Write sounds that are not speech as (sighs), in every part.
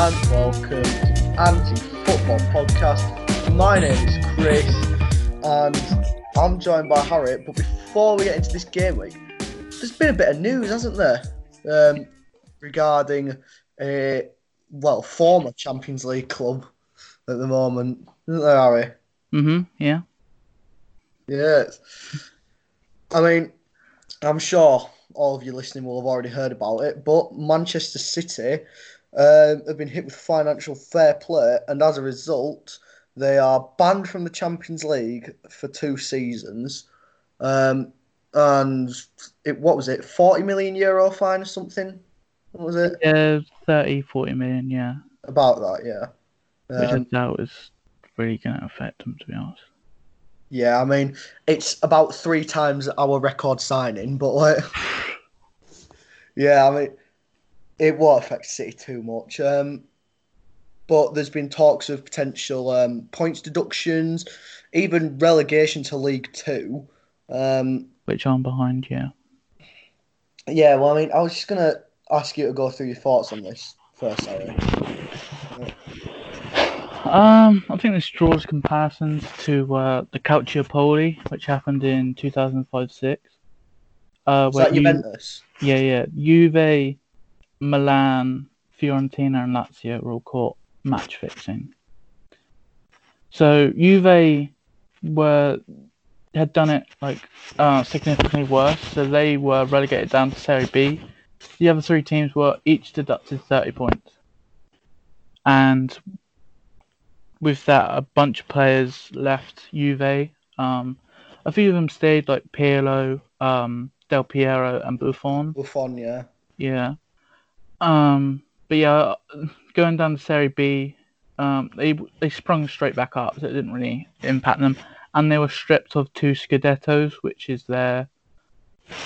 and welcome to Anti Football Podcast. My name is Chris, and I'm joined by Harriet. But before we get into this game week, there's been a bit of news, hasn't there, um, regarding a well former Champions League club at the moment, isn't there, Harry? Mhm. Yeah. Yes. I mean, I'm sure all of you listening will have already heard about it, but Manchester City um, have been hit with financial fair play, and as a result, they are banned from the Champions League for two seasons. Um, and it what was it, 40 million euro fine or something? What was it? Yeah, 30, 40 million. Yeah. About that, yeah. Which I Um, doubt is really going to affect them, to be honest. Yeah, I mean, it's about three times our record signing, but like, (laughs) yeah, I mean, it won't affect City too much. Um, but there's been talks of potential um, points deductions, even relegation to League Two. Um, Which I'm behind. Yeah. yeah, well, I mean, I was just gonna ask you to go through your thoughts on this first, sorry. Um, I think this draws comparisons to uh, the Calciopoli, which happened in 2005-6. Uh, that Juventus? yeah, yeah, Juve, Milan, Fiorentina, and Lazio were all caught match fixing. So Juve were had done it like uh, significantly worse, so they were relegated down to Serie B. The other three teams were each deducted 30 points, and with that, a bunch of players left Juve. Um, a few of them stayed, like Pirlo, um, Del Piero, and Buffon. Buffon, yeah. Yeah. Um, but yeah, going down to Serie B, um, they they sprung straight back up, so it didn't really impact them. And they were stripped of two Scudettos, which is their.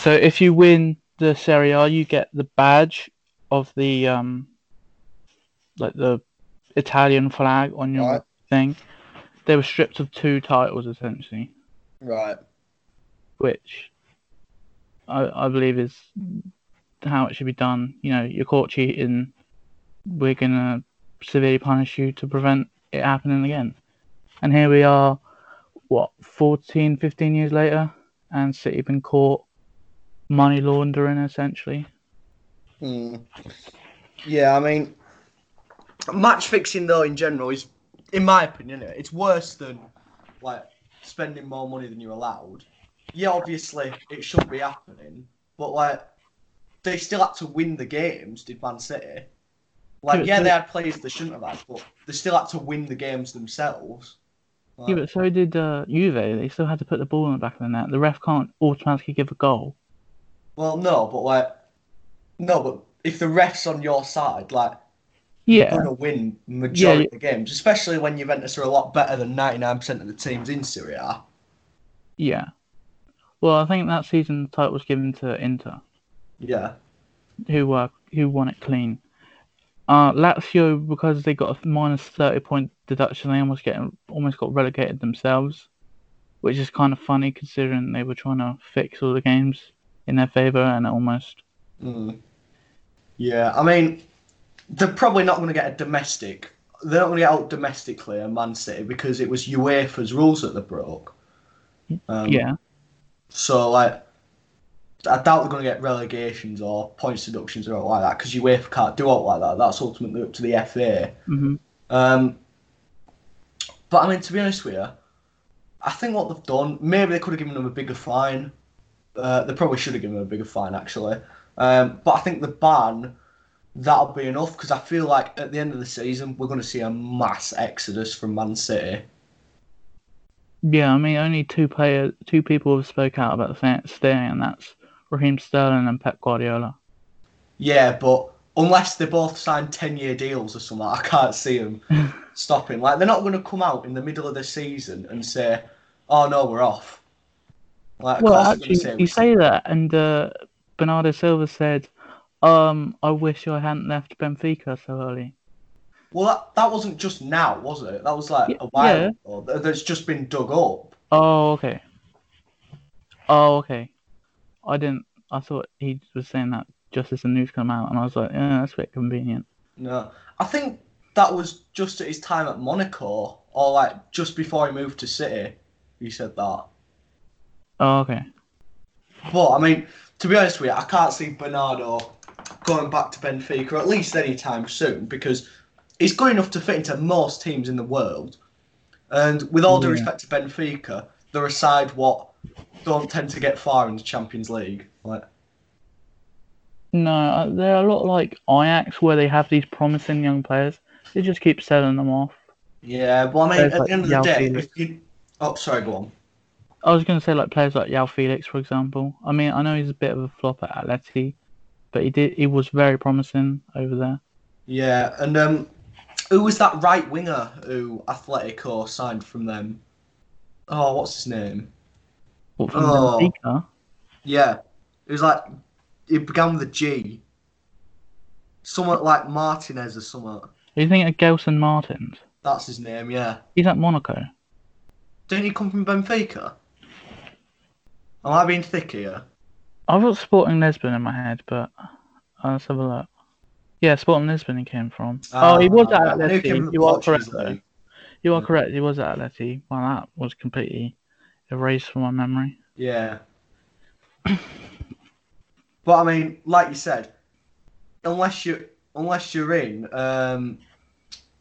So if you win the Serie A, you get the badge of the um, like the Italian flag on your Right. thing. They were stripped of two titles essentially Right. which I, I believe is how it should be done. You know, you're caught cheating, we're gonna severely punish you to prevent it happening again. And here we are, what, 14, 15 years later, and City been caught money laundering essentially. Hmm. Yeah, I mean, match fixing though in general is, in my opinion, it's worse than like spending more money than you're allowed. Yeah, obviously it shouldn't be happening, but like they still had to win the games. Did Man City? Like, Yeah, yeah, they had players they shouldn't have had, but they still had to win the games themselves. Like, Yeah, but so did uh, Juve. They still had to put the ball in the back of the net. The ref can't automatically give a goal. well, no, but like, no, but if the ref's on your side, like. Yeah, going to win majority Yeah, of the games, especially when Juventus are a lot better than 99% of the teams in Serie A. yeah. Well, I think that season the title was given to Inter. Yeah. who uh, who won it clean. Uh, Lazio because they got a minus thirty point deduction, they almost get almost got relegated themselves, which is kind of funny considering they were trying to fix all the games in their favour and almost. Mm. Yeah, I mean, they're probably not going to get a domestic. They're not going to get out domestically a Man City because it was UEFA's rules that they broke. Um, yeah, So, like, I doubt they're going to get relegations or points deductions or all like that because UEFA can't do all like that. That's ultimately up to the FA. Mm-hmm. Um, but I mean, to be honest with you, I think what they've done, maybe they could have given them a bigger fine. Uh, they probably should have given them a bigger fine, actually. Um, but I think the ban, that'll be enough because I feel like at the end of the season, we're going to see a mass exodus from Man City. yeah. I mean, only two players, two people have spoke out about staying, and that's Raheem Sterling and Pep Guardiola. Yeah, but unless they both sign 10 year deals or something, I can't see them (laughs) stopping. Like, they're not going to come out in the middle of the season and say, oh no, we're off. Like, Well, course they're gonna actually, say you say that, and uh, Bernardo Silva said, "Um, I wish I hadn't left Benfica so early." Well, that, that wasn't just now, was it? That was like a while yeah. ago. That's just been dug up. Oh, okay. Oh, okay. I didn't. I thought he was saying that just as the news come out, and I was like, yeah, that's a bit convenient. No, I think that was just at his time at Monaco, or like just before he moved to City. He said that. Oh, okay. But I mean, to be honest with you, I can't see Bernardo going back to Benfica at least anytime soon because he's good enough to fit into most teams in the world. And with all due Yeah. respect to Benfica, they're a side what don't tend to get far in the Champions League. Like, No, uh, they're a lot like Ajax, where they have these promising young players. They just keep selling them off. yeah, well, I mean, Players at like the end of the day, Felix. if you, oh, sorry, go on. I was going to say like players like João Felix, for example. I mean, I know he's a bit of a flop at Atleti, but he did he was very promising over there. Yeah, and um, who was that right winger who Atletico signed from them? Oh, what's his name? What Oh. Benfica? Yeah, it was like it began with a G. Somewhat like Martinez or something. Are you thinking of Gelson Martins? That's his name. Yeah. He's at Monaco. Didn't he come from Benfica? Am I being thick here? I've got Sporting Lisbon in my head, but uh, let's have a look. Yeah, Sporting Lisbon he came from. oh, he was at Ah, I knew he came from Atleti. You are correct. Though. You are Yeah. correct. He was at Atleti. Well, that was completely erased from my memory. Yeah. (coughs) but I mean, like you said, unless you unless you're in um,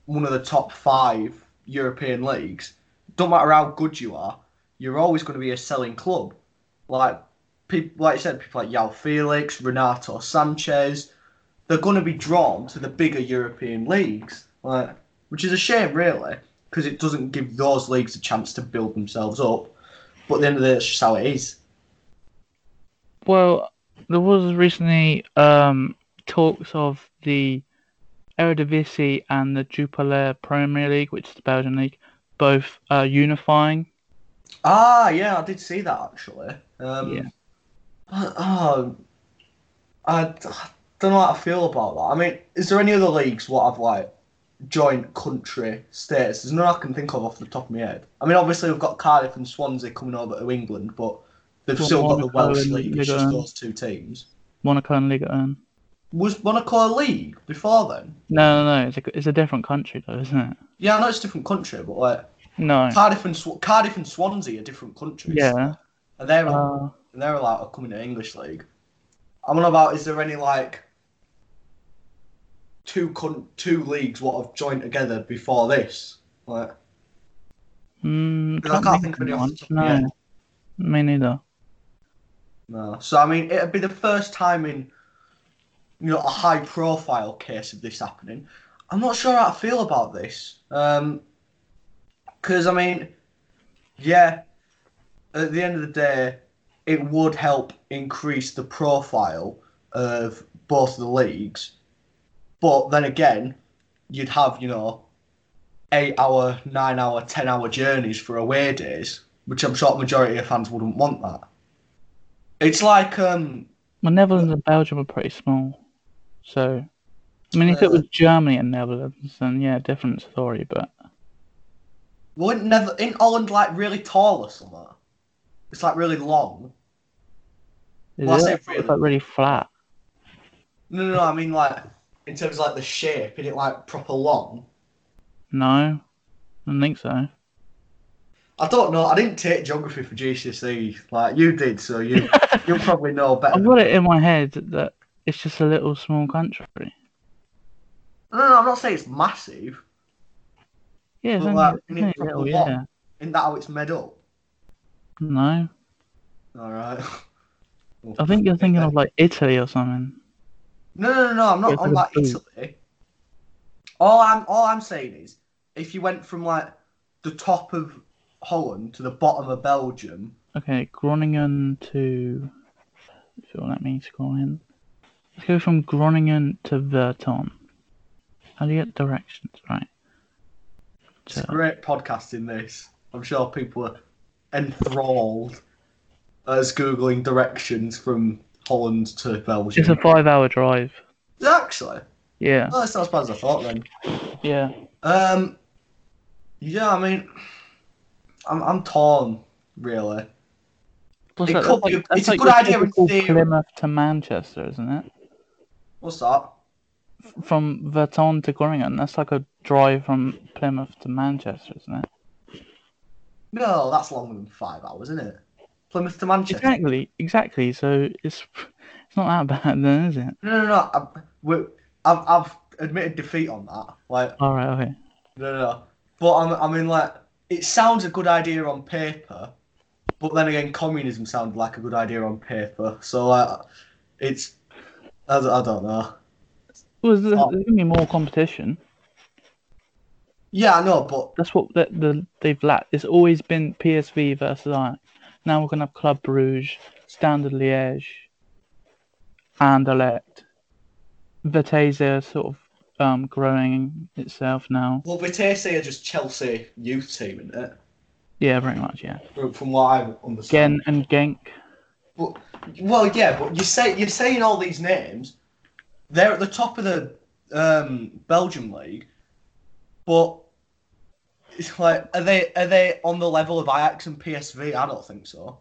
one of the top five European leagues, don't matter how good you are, you're always going to be a selling club. Like people, like you said, people like João Felix, Renato Sanches, they're going to be drawn to the bigger European leagues, like, which is a shame, really, because it doesn't give those leagues a chance to build themselves up. But at the end of the day, that's just how it is. Well, there was recently um, talks of the Eredivisie and the Jupiler Premier League, which is the Belgian league, both uh, unifying. Ah, yeah, I did see that actually. Um, Yeah. Oh, I, I don't know how I feel about that. I mean, is there any other leagues what have like joint country status? There's none I can think of off the top of my head. I mean, obviously we've got Cardiff and Swansea coming over to England, but they've Well, still got the Welsh league. It's Liga just those two teams. Monaco and Ligue 1. Was Monaco a league before then? No, no, no. It's a, it's a different country, though, isn't it? Yeah, I know it's a different country, but like No. Cardiff and Sw- Cardiff and Swansea are different countries. Yeah. and they're Uh, and they're allowed to come into English league. I'm on about is there any like two con- two leagues what have joined together before this? Like mm, I can't think of any off the one. top of my head. No. Me neither. no. So I mean it'd be the first time in you know a high profile case of this happening. I'm not sure how I feel about this. Um because I mean yeah at the end of the day it would help increase the profile of both the leagues. But then again, you'd have, you know, eight hour, nine hour, ten hour journeys for away days, which I'm sure the majority of fans wouldn't want that. It's like um Well, Netherlands and Belgium are pretty small. So, I mean, if it Uh, was Germany and Netherlands, then yeah, different story. But wouldn't never in Holland like really tall or something. It's like really long. Is Well, it? It's like really flat. No, no, no. I mean like in terms of like the shape, is it like proper long? No, I don't think so. I don't know. I didn't take geography for GCSE like you did, so you (laughs) you'll probably know better. I've got it in my head that it's just a little small country. No, no, I'm not saying it's massive. Yeah, But, like, in only it little, yeah. Isn't that how it's made up? No, All right. (laughs) I think you're thinking of like Italy or something. No, no, no, no. I'm not It's on like boot. Italy. All I'm all I'm saying is, if you went from like the top of Holland to the bottom of Belgium, Okay, Groningen to. If you'll let me scroll in. Let's go from Groningen to Virton. How do you get directions? Right. it's So, great podcasting. This, I'm sure people are enthralled as googling directions from Holland to Belgium. it's a five hour drive. Actually, Yeah, Well, that's not as bad as I thought then. yeah. Um, yeah, I mean, I'm I'm torn really. What's It that? could be- like, it's a like good idea in typical theory. Plymouth to Manchester, isn't it? What's that? From Virton to Groningen, that's like a drive from Plymouth to Manchester, isn't it? No, that's longer than five hours, isn't it? Plymouth to Manchester. Exactly, exactly. So it's it's not that bad then, is it? No, no, no. I've, I've, I've admitted defeat on that. Like, All right, okay. no, no, no. But I'm, I mean, like, it sounds a good idea on paper, but then again, communism sounded like a good idea on paper. So, like, it's, I, don't- I don't know. Well, there's, Oh. there's gonna be more competition. Yeah, I know, but That's what the, the they've lacked. It's always been PSV versus Ajax. Now we're gonna have Club Bruges, Standard Liège, and Anderlecht. Vitesse are sort of um, growing itself now. well, Vitesse are just Chelsea youth team, isn't it? Yeah, very much. Yeah. From, from what I understand. Gen and Genk. But, well, yeah, but you say you're saying all these names. They're at the top of the um, Belgium league, but like, are they are they on the level of Ajax and PSV? I don't think so.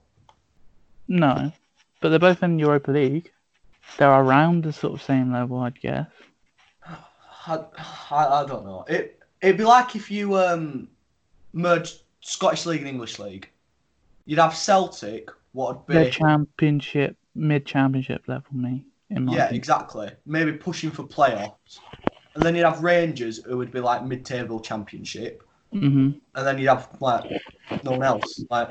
No, but they're both in Europa League. They're around the sort of same level, I'd guess. (sighs) I, I, I don't know. It it'd be like if you um merged Scottish League and English League. You'd have Celtic. What would be? They're championship, mid-championship level, me. In Yeah, opinion. exactly. Maybe pushing for playoffs. And then you'd have Rangers, who would be like mid-table championship. Mhm. And then you'd have like no one else. Like,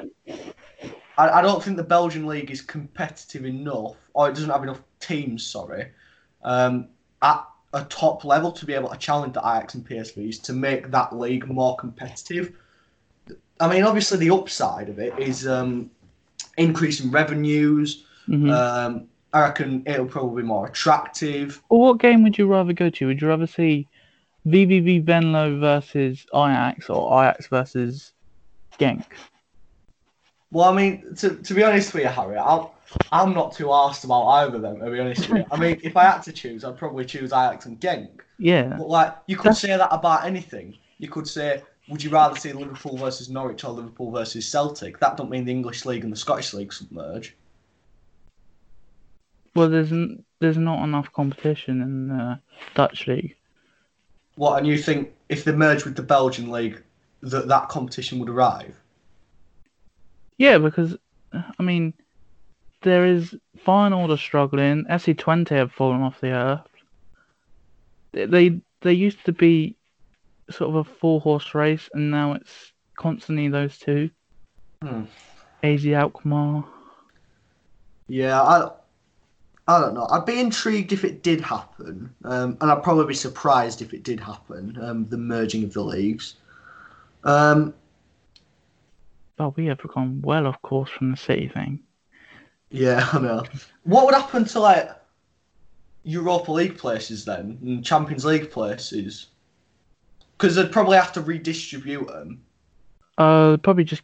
I, I don't think the Belgian league is competitive enough, or it doesn't have enough teams. Sorry, um, at a top level to be able to challenge the Ajax and PSVs to make that league more competitive. I mean, obviously the upside of it is um, increasing revenues. Mhm. Um, I reckon it'll probably be more attractive. Well, what game would you rather go to? Would you rather see VVV Venlo versus Ajax or Ajax versus Genk? Well, I mean, to, to be honest with you, Harry, I'm, I'm not too asked about either of them, to be honest with you. I mean, if I had to choose, I'd probably choose Ajax and Genk. Yeah. But, like, you could That's- say that about anything. You could say, would you rather see Liverpool versus Norwich or Liverpool versus Celtic? That don't mean the English League and the Scottish League submerge. Well, there's there's not enough competition in the Dutch league. What, and you think if they merge with the Belgian League, that that competition would arrive? Yeah, because I mean, there is Feyenoord struggling. SC Twente have fallen off the earth. They they, they used to be sort of a four horse race, and now it's constantly those two. Hmm. AZ Alkmaar. Yeah, I, I don't know. I'd be intrigued if it did happen, um, and I'd probably be surprised if it did happen. Um, the merging of the leagues. Um, we have gone well, of course, from the city thing. yeah, I know. What would happen to like Europa League places then, and Champions League places? Because they'd probably have to redistribute them. Uh, probably just.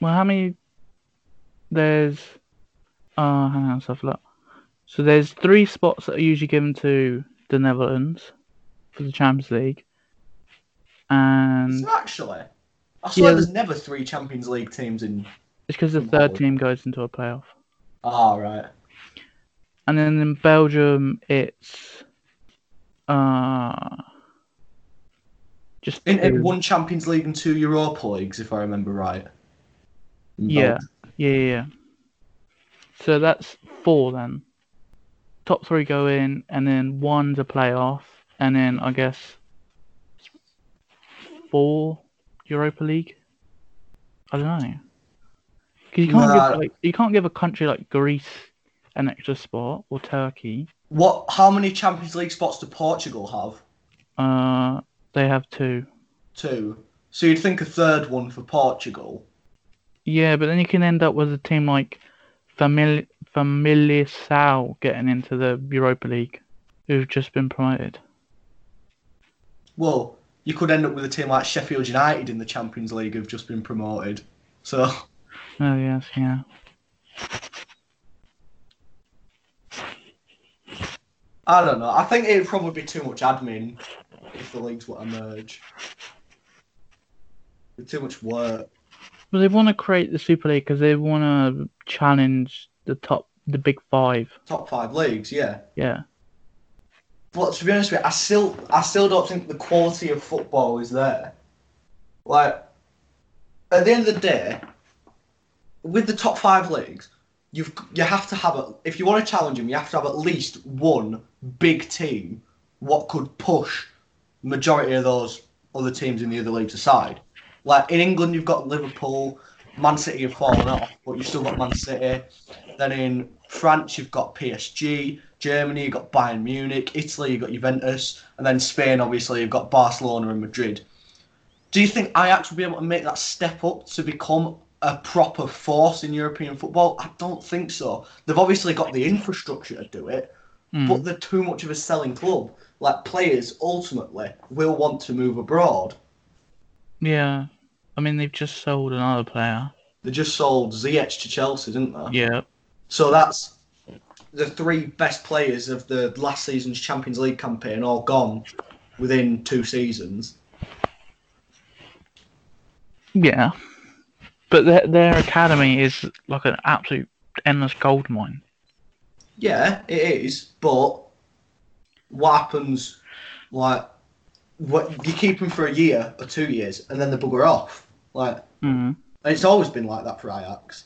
Well, how many? There's. Uh, hang on, let's have a look. So there's three spots that are usually given to the Netherlands for the Champions League, and So actually, I swear Yeah. there's never three Champions League teams in. it's because the third team goes into a playoff. Ah, right. And then in Belgium, it's uh just In, in one Champions League and two Europa Leagues, if I remember right. In Yeah. Belgium. Yeah, yeah, yeah. So that's four then. Top three go in, and then one's a playoff, and then I guess four Europa League. I don't know. Because you can't give like you can't give a country like Greece an extra spot or Turkey. What? How many Champions League spots do Portugal have? Uh, they have two. Two. So you'd think a third one for Portugal. Yeah, but then you can end up with a team like Famili Famalicão getting into the Europa League, who've just been promoted. Well, you could end up with a team like Sheffield United in the Champions League who've just been promoted. So Oh yes, yeah. I don't know. I think it'd probably be too much admin if the leagues were to merge. Too much work. Well, they want to create the Super League because they want to challenge the top, the big five. Top five leagues, yeah. Yeah. But to be honest with you, I still, I still don't think the quality of football is there. Like, at the end of the day, with the top five leagues, you've you have to have a, if you want to challenge them, you have to have at least one big team what could push majority of those other teams in the other leagues aside. Like in England, you've got Liverpool, Man City have fallen off, but you've still got Man City. Then in France, you've got PSG. Germany, you've got Bayern Munich. Italy, you've got Juventus. And then Spain, obviously, you've got Barcelona and Madrid. Do you think Ajax will be able to make that step up to become a proper force in European football? I don't think so. They've obviously got the infrastructure to do it, Mm. but they're too much of a selling club. Like players ultimately will want to move abroad. Yeah. I mean, they've just sold another player. They just sold Ziyech to Chelsea, didn't they? Yeah. So that's the three best players of the last season's Champions League campaign all gone within two seasons. Yeah. But their, their academy is like an absolute endless gold mine. Yeah, it is, but what happens? Like, what you keep them for a year or two years, and then they bugger off. Like, Mm. and it's always been like that for Ajax.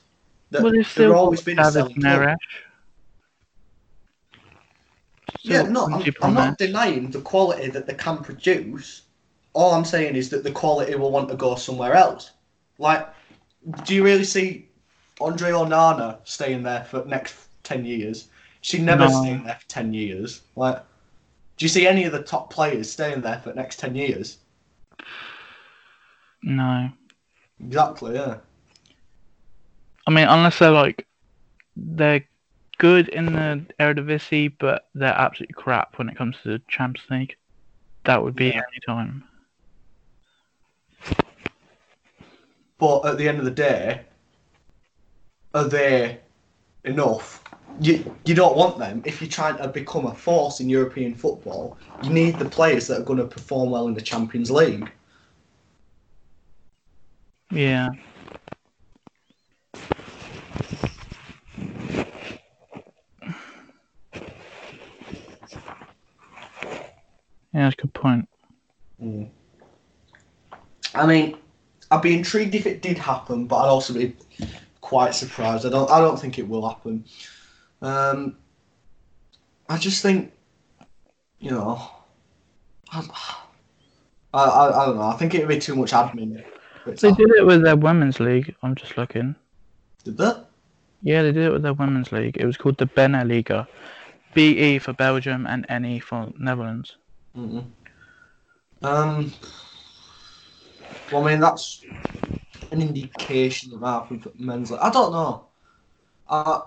That- Well, they've they've still always been a David selling club. Neres. Yeah, no, I'm, I'm not denying the quality that they can produce. All I'm saying is that the quality will want to go somewhere else. Like, do you really see Andre Onana staying there for the next ten years? She never No. staying there for ten years. Like, do you see any of the top players staying there for the next ten years? No. Exactly. Yeah. I mean, unless they're like, they're good in the Eredivisie, but they're absolutely crap when it comes to the Champions League. That would be Yeah. any time. But at the end of the day, are they enough? You you don't want them if you're trying to become a force in European football. You need the players that are going to perform well in the Champions League. Yeah. Yeah, that's a good point. I mean, I'd be intrigued if it did happen, but I'd also be quite surprised. I don't I don't think it will happen. Um, I just think, you know, (sighs) I, I, I don't know. I think it would be too much admin. They happen. did it with their women's league. I'm just looking. Did that? Yeah, they did it with their women's league. It was called the Beneliga. BE for Belgium and NE for Netherlands. Mm-mm. Um. Well, I mean, that's an indication happened for men's. League. I don't know. Uh,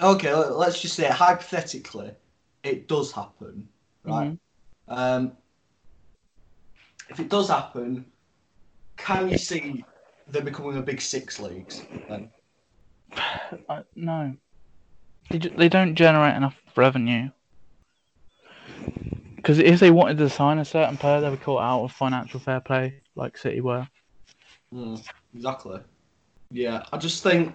okay, let- let's just say hypothetically, it does happen, right? Mhm. Um. If it does happen, can you see them becoming a big six leagues? Then? (sighs) Uh, no. They, they don't generate enough revenue. Because if they wanted to sign a certain player, they would call it out of financial fair play, like City were. Mm, exactly. Yeah, I just think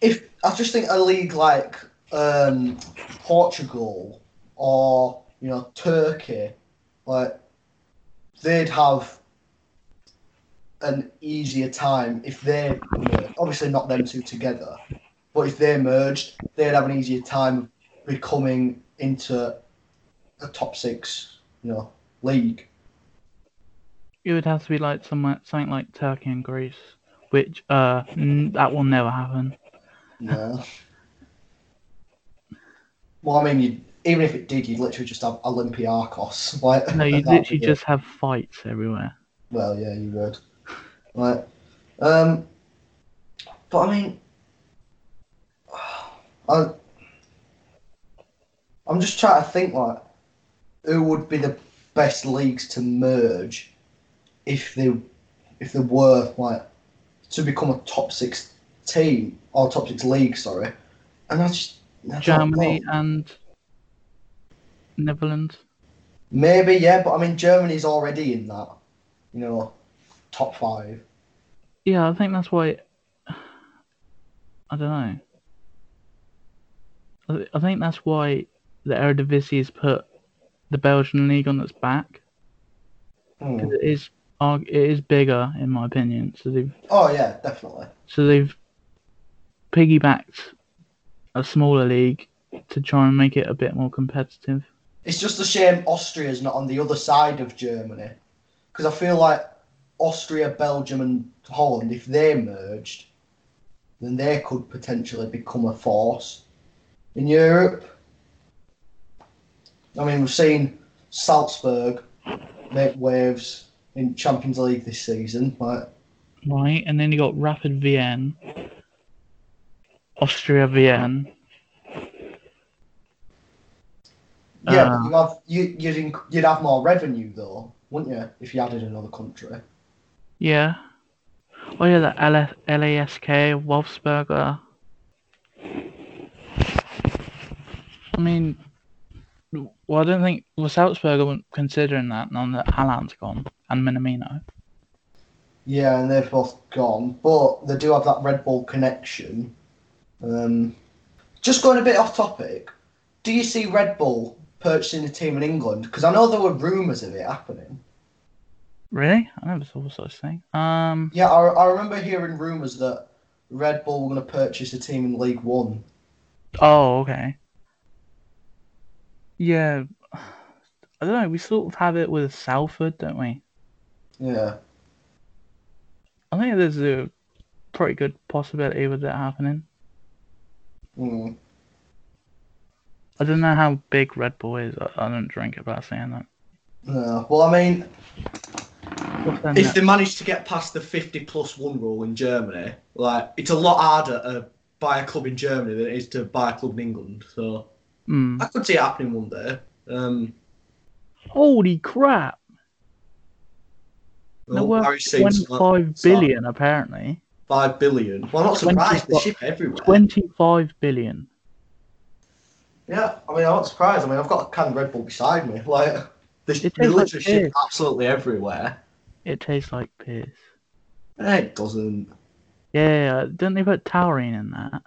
if I just think a league like um, Portugal or you know Turkey, like they'd have an easier time if they obviously not them two together, but if they merged, they'd have an easier time becoming into a top six, you know, league. It would have to be like somewhere, something like Turkey and Greece, which uh n- that will never happen. No. Well, I mean, you even if it did, you'd literally just have Olympiacos. (laughs) Like, No, you (laughs) that'd be literally it. just have fights everywhere. Well, yeah, you would. Right. Um. But I mean, (sighs) I. I'm just trying to think like, who would be the best leagues to merge, if they, if they were like, to become a top six team or top six league. Sorry, and I just I Germany and Netherlands. Maybe, yeah, but I mean, Germany's already in that, you know, top five. Yeah, I think that's why. I don't know. I, think that's why the Eredivisie has put the Belgian league on its back. Hmm. 'cause It is it is bigger in my opinion. So they've Oh, yeah, definitely. so they've piggybacked a smaller league to try and make it a bit more competitive. It's just a shame Austria's not on the other side of Germany. Because I feel like Austria, Belgium, and Holland, if they merged, then they could potentially become a force in Europe. I mean, we've seen Salzburg make waves in Champions League this season. Like, Right, and then you got Rapid Vienna, Austria Vienna. Yeah, Uh. you have you you'd, inc- you'd have more revenue though, wouldn't you, if you added another country? Yeah. Oh yeah, the LS, LASK, Wolfsberger. I mean, well, I don't think well, Salzburger weren't considering that now that Haaland's gone and Minamino. Yeah, and they've both gone, but they do have that Red Bull connection. Um, just going a bit off topic, do you see Red Bull purchasing a team in England? Because I know there were rumours of it happening. Really? I never saw such thing. Um, Yeah, I, I remember hearing rumours that Red Bull were going to purchase a team in League One. oh, okay. Yeah, I don't know. We sort of have it with Salford, don't we? Yeah, I think there's a pretty good possibility with that happening. mm. I don't know how big Red Bull is. I, I don't drink it, but I'm saying that. yeah. Well, I mean, if they manage to get past the 50 plus one rule in Germany, like it's a lot harder to buy a club in Germany than it is to buy a club in England. So Hmm. I could see it happening one day. Um, Holy crap! They're well, worth Harry's seen some- 25 billion, apparently. Five billion. Well, I'm not surprised. They ship everywhere. 25 billion. Yeah, I mean, I'm not surprised. I mean, I've got a can of Red Bull beside me. (laughs) Like, they, It they tastes like literally ship piss. absolutely everywhere. It tastes like piss. Eh, it doesn't. Yeah, didn't they put taurine in that?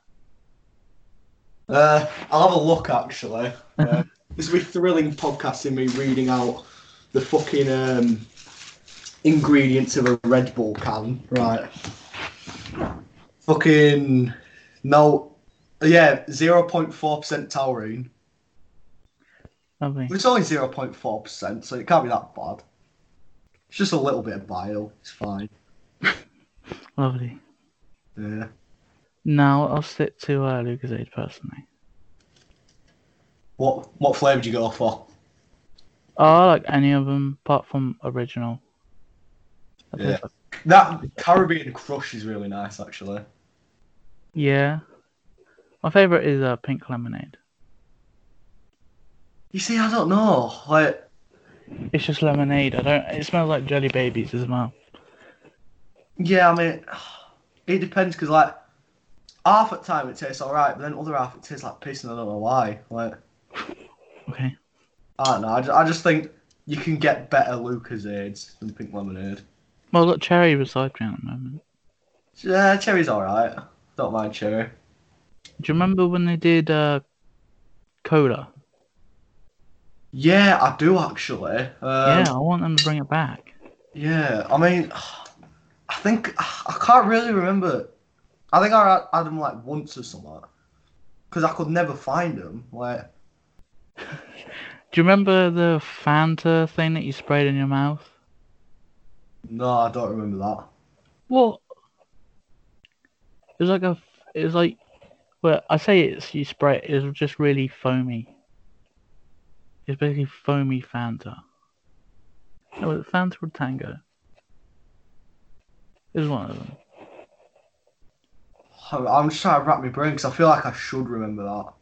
Uh, I'll have a look actually. (laughs) Uh, this will be thrilling podcasting me reading out the fucking um, ingredients of a Red Bull can. Right. Fucking no. Yeah, zero point four percent taurine. Lovely. It's only zero point four percent, so it can't be that bad. It's just a little bit of bile. It's fine. (laughs) Lovely. Yeah. Now I'll stick to uh, Lucozade personally. What what flavour do you go for? Oh, I like any of them apart from original. Yeah. like- That Caribbean Crush is really nice, actually. yeah. My favourite is uh, pink lemonade. You see, I don't know. Like, It's just lemonade. I don't. It smells like jelly babies as well. yeah, I mean, it depends because like half at time it tastes alright, but then other half it tastes like piss, and I don't know why. Like, (laughs) Okay. I don't know. I just, I just think you can get better Lucozades than pink lemonade. Well, I've got cherry beside me at the moment. Yeah, cherry's alright. Don't mind cherry. Do you remember when they did uh, cola? Yeah, I do actually. Um, yeah, I want them to bring it back. Yeah, I mean, I think I can't really remember. I think I had them like once or something, because I could never find them. Like, (laughs) Do you remember the Fanta thing that you sprayed in your mouth? no, I don't remember that. What? It was like a. It was like. Well, I say it's you spray it. It's just really foamy. It's basically foamy Fanta. No, was it Fanta or Tango? It was one of them. I'm- just trying to wrap my brain because I feel like I should remember that.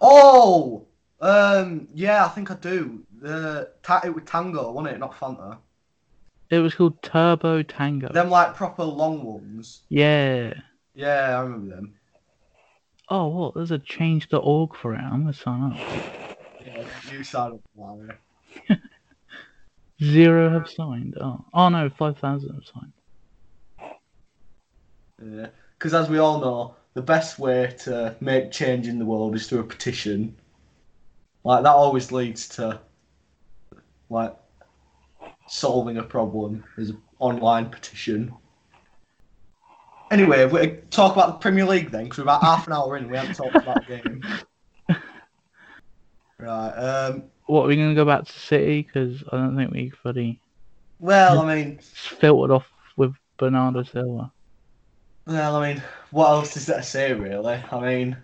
Oh, um, yeah, I think I do. The ta- it was Tango, wasn't it? Not Fanta. It was called Turbo Tango. Them like proper long ones. Yeah. Yeah, I remember them. Oh, well, There's a change.org for it. I'm gonna sign up. Yeah, you sign up for. (laughs) Zero have signed. Oh, oh no, five thousand have signed. Yeah, because as we all know, the best way to make change in the world is through a petition. Like that always leads to like solving a problem is an online petition. Anyway, we talk about the Premier League then, because we're about half an hour in. We haven't talked about the game. (laughs) Right. Um. What are we gonna go back to City? Because I don't think we fully Well, I mean, filtered off with Bernardo Silva. well, I mean, what else is there to say really? I mean,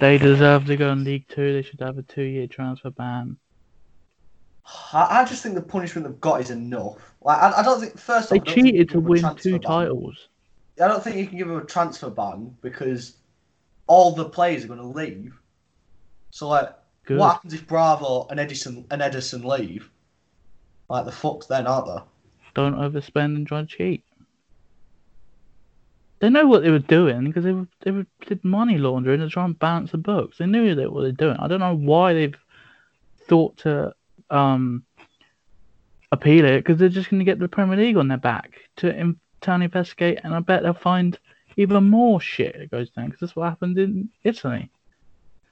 They deserve to go in League Two. They should have a two-year transfer ban. I, I just think the punishment they've got is enough. Like, I, I don't think first. They off, I don't think you cheated to give them a win two ban. titles. I don't think you can give them a transfer ban because all the players are going to leave. So like, Good. what happens if Bravo and Ederson and Ederson leave? Like the fucked then, aren't they? Don't overspend and try to cheat. They know what they were doing because they were, they were did money laundering to try and balance the books. They knew that what they're doing. I don't know why they've thought to um appeal it because they're just going to get the Premier League on their back to in, to investigate, and I bet they'll find even more shit that goes down because that's what happened in Italy.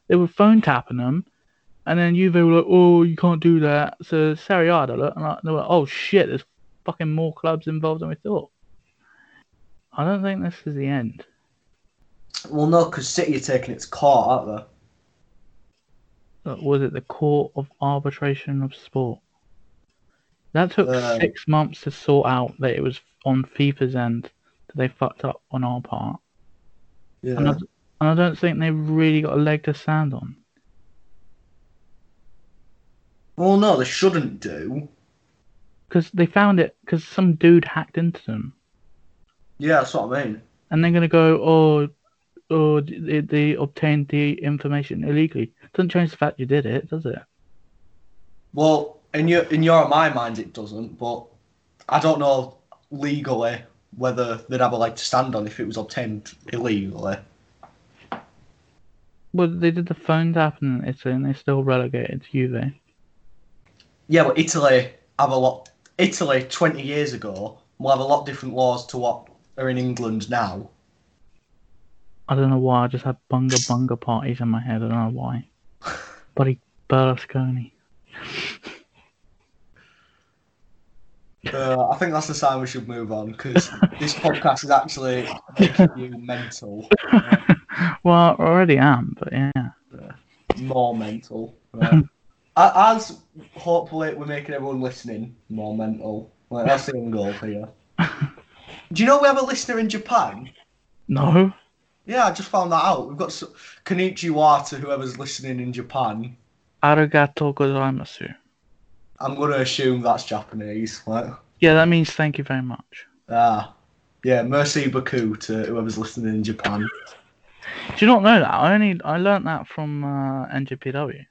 They were phone tapping them, and then Juve were like, "Oh, you can't do that." So Serie A look, and they were like, "Oh shit, there's fucking more clubs involved than we thought." I don't think this is the end. Well, no, because City are taking its court, aren't they? Was it the Court of Arbitration of Sport? That took Uh, six months to sort out that it was on FIFA's end that they fucked up on our part. Yeah. And, I, and I don't think they've really got a leg to stand on. Well, no, they shouldn't do. Because they found it, because some dude hacked into them. Yeah, that's what I mean. And they're going to go, oh, oh, they, they obtained the information illegally. Doesn't change the fact you did it, does it? Well, in your in your my mind, it doesn't. But I don't know legally whether they'd have a leg to stand on if it was obtained illegally. Well, they did the phone tapping in Italy and they still relegated to Juve. Yeah, but Italy have a lot. Italy twenty years ago will have a lot different laws to what are in England now. I don't know why, I just had bunga bunga parties in my head. I don't know why. (laughs) Buddy Berlusconi. (laughs) Uh, I think that's the sign we should move on because this podcast is actually making you mental, (laughs) well, I already am, but yeah. more mental. Right? (laughs) As hopefully we're making everyone listening more mental. Like that's the end goal here. (laughs) Do you know we have a listener in Japan? No? Yeah, I just found that out. We've got s Konnichiwa to whoever's listening in Japan. Arigato gozaimasu. I'm gonna assume that's Japanese. Like, Yeah, that means thank you very much. ah, yeah, merci beaucoup to whoever's listening in Japan. Do you not know that? I only I learnt that from uh, NJPW.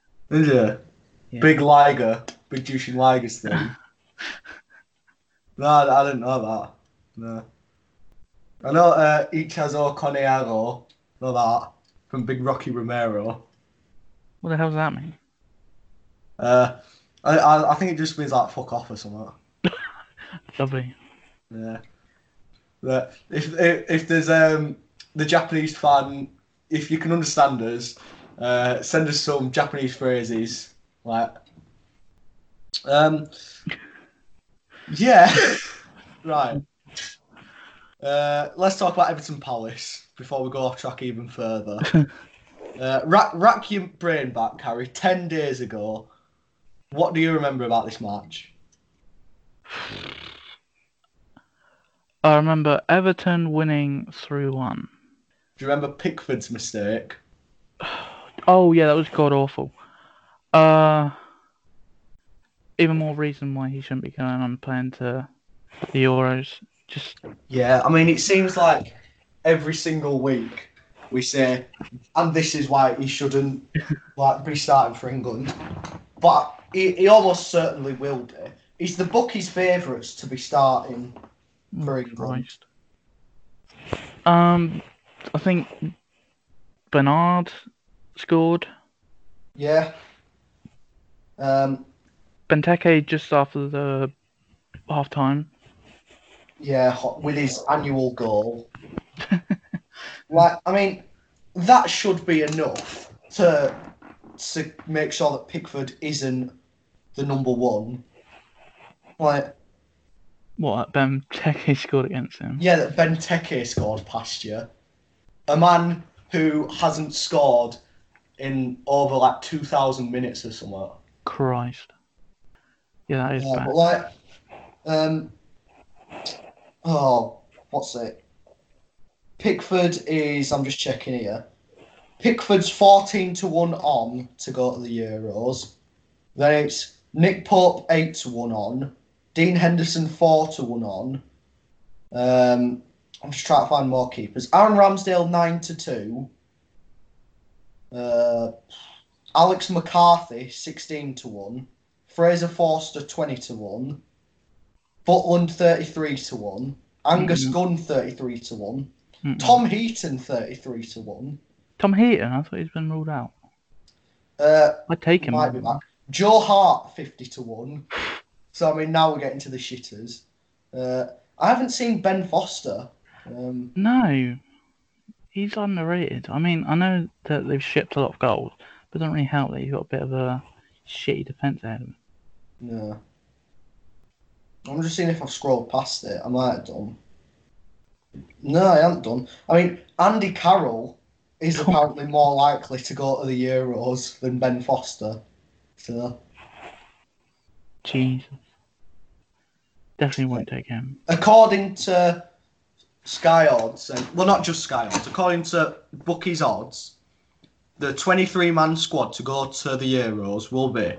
Yeah. Big Liger, Big Jushin Liger's thing. (laughs) no, I I didn't know that. No. I know uh, Ichazo Koneago, know that, from Big Rocky Romero. What the hell does that mean? Uh, I, I, I think it just means like fuck off or something. (laughs) Lovely. Yeah. But if, if if there's um the Japanese fan, if you can understand us, uh, send us some Japanese phrases like um (laughs) yeah (laughs) right. Uh, let's talk about Everton Palace before we go off track even further. uh, rack, rack your brain back, Harry. Ten days ago, what do you remember about this match? I remember Everton winning 3 1. Do you remember Pickford's mistake? Oh, yeah, that was god awful. Uh, even more reason why he shouldn't be going on playing to the Euros. Just Yeah, I mean, it seems like every single week we say, and this is why he shouldn't like be starting for England, but he, he almost certainly will be. He's the bookies' favourites to be starting for Oh, England. Um, I think Bernard scored. Yeah. Um, Benteke just after the half time. yeah, with his annual goal. (laughs) like, I mean, that should be enough to to make sure that Pickford isn't the number one. Like, What Benteke scored against him? yeah, that Benteke scored past you. A man who hasn't scored in over like 2,000 minutes or something. Christ. Yeah, that is Yeah, bad. but like, um, oh, what's it? Pickford is. I'm just checking here. Pickford's 14 to one on to go to the Euros. Then it's Nick Pope 8 to one on. Dean Henderson 4 to one on. Um, I'm just trying to find more keepers. Aaron Ramsdale 9 to 2. Uh, Alex McCarthy 16 to 1. Fraser Forster 20 to 1. Butland 33 to 1. Angus Mhm. Gunn 33 to 1. Mm-mm. Tom Heaton 33 to 1. Tom Heaton, I thought he's been ruled out. Uh, I'd take him. might be back. Joe Hart 50 to 1. So, I mean, now we're getting to the shitters. Uh, I haven't seen Ben Foster. Um, No, he's underrated. I mean, I know that they've shipped a lot of goals, but it doesn't really help that he's got a bit of a shitty defense ahead of him. no. I'm just seeing if I've scrolled past it. I might have done. No, I haven't done. I mean, Andy Carroll is (laughs) apparently more likely to go to the Euros than Ben Foster. So, Jesus. Definitely won't take him. according to Sky Odds, and well, not just Sky Odds, according to Bookies Odds, the 23 man squad to go to the Euros will be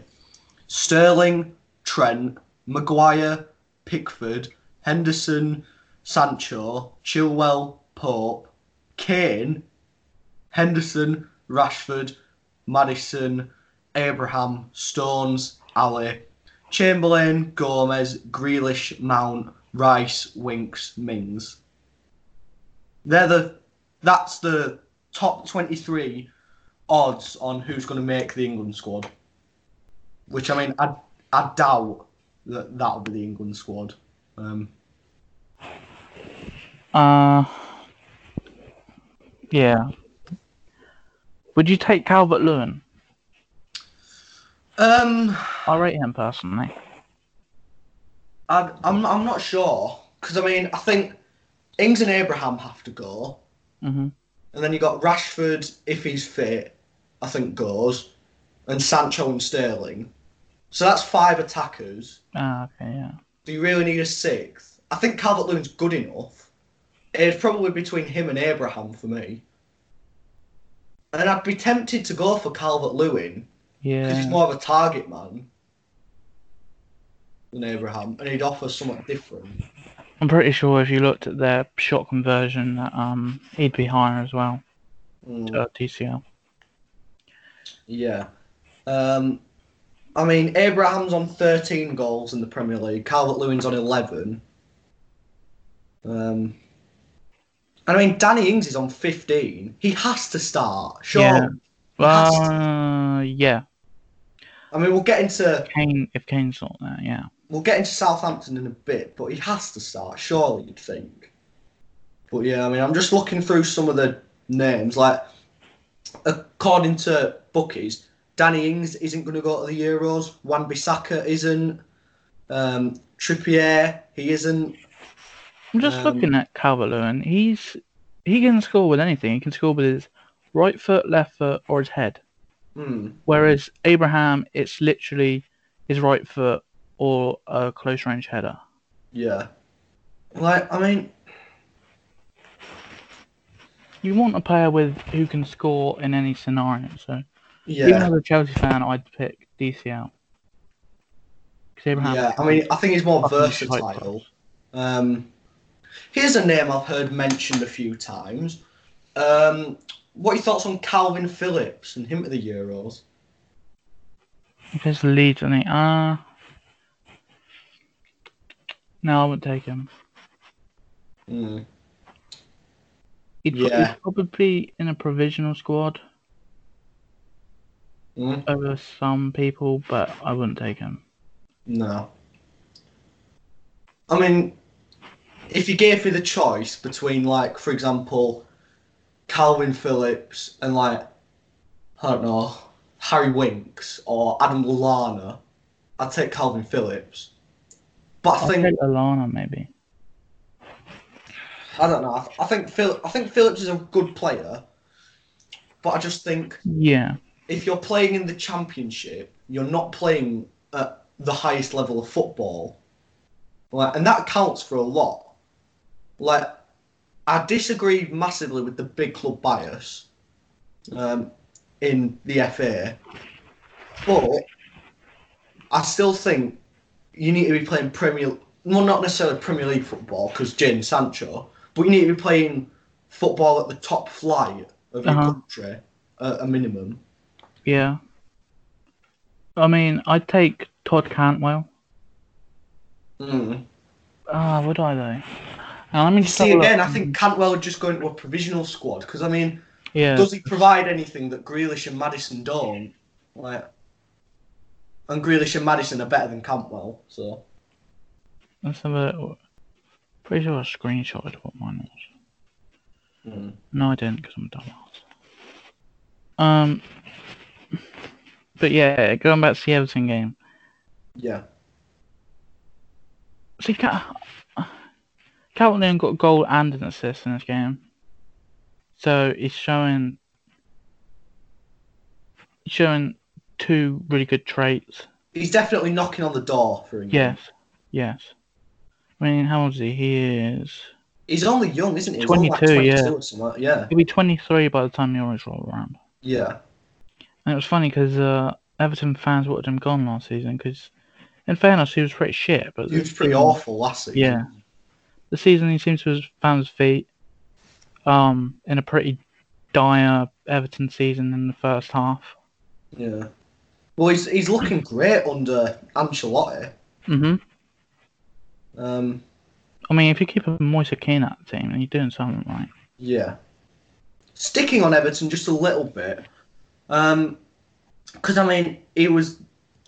Sterling, Trent, Maguire, Pickford, Henderson, Sancho, Chilwell, Pope, Kane, Henderson, Rashford, Maddison, Abraham, Stones, Alli, Chamberlain, Gomez, Grealish, Mount, Rice, Winks, Mings. They're the that's the top 23 odds on who's going to make the England squad. Which I mean, I I doubt that that'll be the England squad. Um, Uh, yeah. Would you take Calvert Lewin? Um, I rate him personally. I, I'm I'm not sure because I mean I think Ings and Abraham have to go, hmm and then you got Rashford if he's fit, I think goes, and Sancho and Sterling. So that's five attackers. Ah, okay, yeah. Do you really need a sixth? I think Calvert Lewin's good enough. It's probably between him and Abraham for me. And I'd be tempted to go for Calvert Lewin Yeah. Because he's more of a target man than Abraham, and he'd offer something different. I'm pretty sure if you looked at their shot conversion, that um, he'd be higher as well. Mm. Uh, DCL. Yeah. Um, I mean, Abraham's on 13 goals in the Premier League. Calvert Lewin's on 11. Um, and I mean, Danny Ings is on 15. He has to start. Sure. Yeah. to. Uh, yeah. I mean, we'll get into Kane, if Kane's not there, yeah. we'll get into Southampton in a bit, but he has to start. Surely, you'd think. But yeah, I mean, I'm just looking through some of the names. Like, according to bookies, Danny Ings isn't going to go to the Euros. Wan Bissaka isn't. Um, Trippier, he isn't. I'm just Um, looking at Calvert Lewin. He's he can score with anything. He can score with his right foot, left foot, or his head. Hmm. Whereas Abraham, it's literally his right foot or a close range header. Yeah. Like, I mean, You want a player with who can score in any scenario. So even yeah. as a Chelsea fan, I'd pick DCL. Yeah, I mean, I think he's more versatile. Um, here's a name I've heard mentioned a few times. Um, what are your thoughts on Calvin Phillips and him at the Euros? It's Leeds, I think. Ah. no, I wouldn't take him. Hmm. He'd, Yeah. he'd probably in a provisional squad Mm, over some people, but I wouldn't take him. no. I mean, if you gave me the choice between, like, for example, Calvin Phillips and, like, I don't know, Harry Winks or Adam Lallana, I'd take Calvin Phillips. But I I'd think take Alana maybe. I don't know. I, I think Phil. I think Phillips is a good player, but I just think Yeah. if you're playing in the championship, you're not playing at the highest level of football, like, and that counts for a lot. Like, I disagree massively with the big club bias um, in the FA, but I still think you need to be playing Premier. Well, not necessarily Premier League football because Jadon Sancho, but you need to be playing football at the top flight of your Uh-huh. country at a minimum. Yeah. I mean, I'd take Todd Cantwell. Mm. Ah, would I though? Let me just see have a look. again, I think Cantwell would just go into a provisional squad because I mean, Yeah. does he provide anything that Grealish and Maddison don't? Like, and Grealish and Maddison are better than Cantwell, so Let's have a. Pretty sure I screenshotted what mine was. mm. No, I didn't because I'm a dumbass. Um. But yeah, going back to the Everton game. yeah, See, Cal- Calvin got a goal and an assist in this game. So he's showing he's showing two really good traits. he's definitely knocking on the door for England. Yes, yes. I mean, how old is he? He is. he's only young, isn't he? He's only like 22, yeah. 22. Yeah, He'll be 23 by the time the Euros roll around. yeah, And it was funny because uh, Everton fans wanted him gone last season because, in fairness, he was pretty shit. But he was pretty awful last season. Yeah. The season he seems to have found his feet. Um, in a pretty dire Everton season in the first half. yeah. Well, he's he's looking great under Ancelotti. hmm Um, I mean, if you keep a Moise Kean at the team, then you're doing something right. Yeah. Sticking on Everton just a little bit. Um 'cause because I mean, he was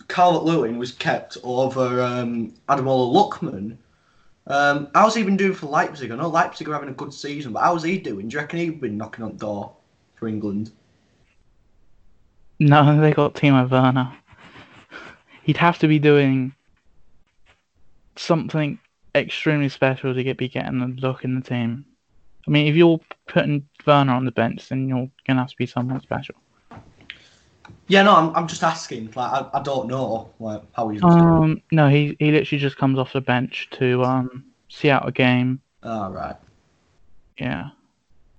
Calvert Lewin was kept over um, Ademola Lookman. Um, how's he been doing for Leipzig? I know Leipzig are having a good season, but how's he doing? Do you reckon he's been knocking on the door for England? No, they got Timo Werner. He'd have to be doing something extremely special to get be getting a look in the team. I mean, if you're putting Werner on the bench, then you're gonna have to be someone special. Yeah, no, I'm, I'm just asking. Like, I, I don't know like how he's doing. Um, no, he he literally just comes off the bench to um see out a game. All right. Yeah.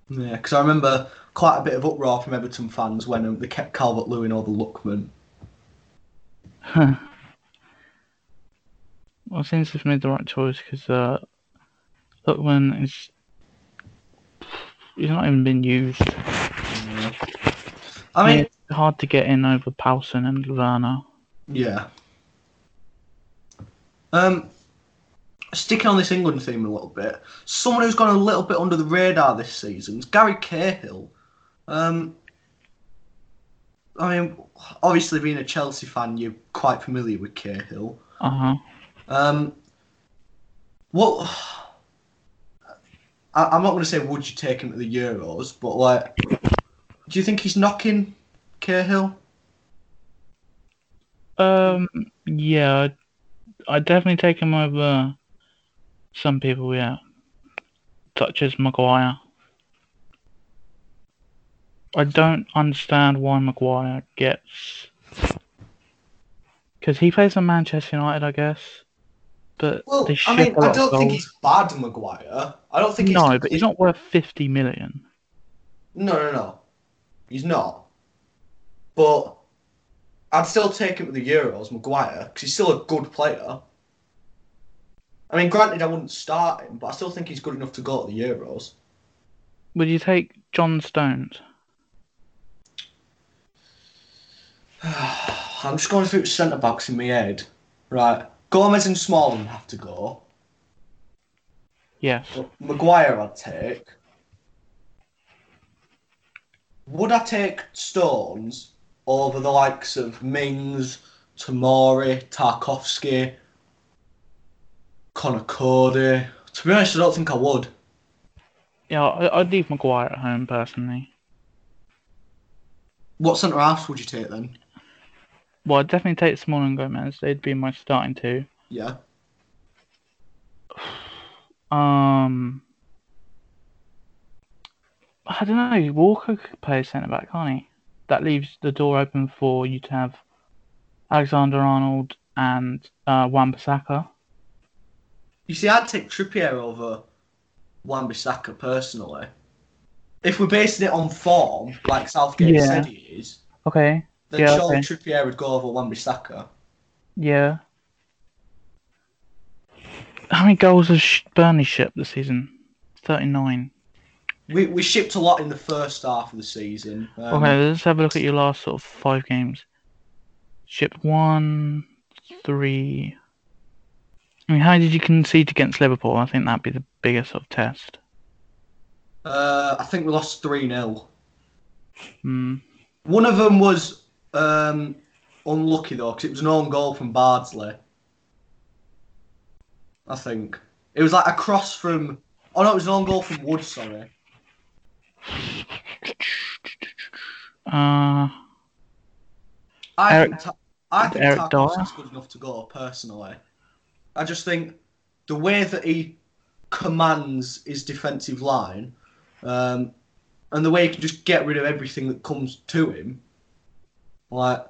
Yeah, because I remember quite a bit of uproar from Everton fans when um, they kept Calvert Lewin over Lookman. Well, since they've made the right choice because uh, Lookman is he's not even been used. I mean, hard to get in over Poulsen and Werner. Yeah. Um, sticking on this England theme a little bit, someone who's gone a little bit under the radar this season is Gary Cahill. Um, I mean, obviously being a Chelsea fan, you're quite familiar with Cahill. Uh huh. Um, what? I'm not going to say would you take him to the Euros, but like, do you think he's knocking Cahill? Um. Yeah. I'd, I'd definitely take him over some people. Yeah. Such as Maguire. I don't understand why Maguire gets. Because he plays for Manchester United, I guess. But Well, they I mean, I don't think he's bad, Maguire. I don't think he's No, but he's not worth 50 million. No, no, no. He's not. But I'd still take him to the Euros, Maguire, because he's still a good player. I mean, granted, I wouldn't start him, but I still think he's good enough to go to the Euros. Would you take John Stones? (sighs) I'm just going through centre backs in my head. Right. Gomez and Smalling have to go. Yes. But Maguire I'd take. would I take Stones over the likes of Mings, Tamori, Tarkowski, Conor Coady? To be honest, I don't think I would. Yeah, I'd leave Maguire at home personally. What centre halves would you take then? Well, I'd definitely take Small and Gomez. They'd be my starting two. Yeah. (sighs) Um, I don't know. Walker could play centre back, can't he? That leaves the door open for you to have Alexander Arnold and uh, Wan-Bissaka. You see, I'd take Trippier over Wan-Bissaka personally. If we're basing it on form, like Southgate Yeah. said he is, Okay. then Yeah, surely okay. Trippier would go over Wan-Bissaka. Yeah. How many goals has Burnley shipped this season? Thirty-nine. We, we shipped a lot in the first half of the season. Um, Okay, let's have a look at your last sort of five games. Shipped one, three. I mean, how did you concede against Liverpool? I think that'd be the biggest sort of test. Uh, I think we lost 3 0. Hmm. One of them was um, unlucky though, because it was an own goal from Bardsley. I think. It was like a cross from. Oh no, it was an own goal from Wood, sorry. Uh, I Eric- think, Ta- I think Eric Tarkowski's good enough to go, personally. I just think the way that he commands his defensive line um, and the way he can just get rid of everything that comes to him, like,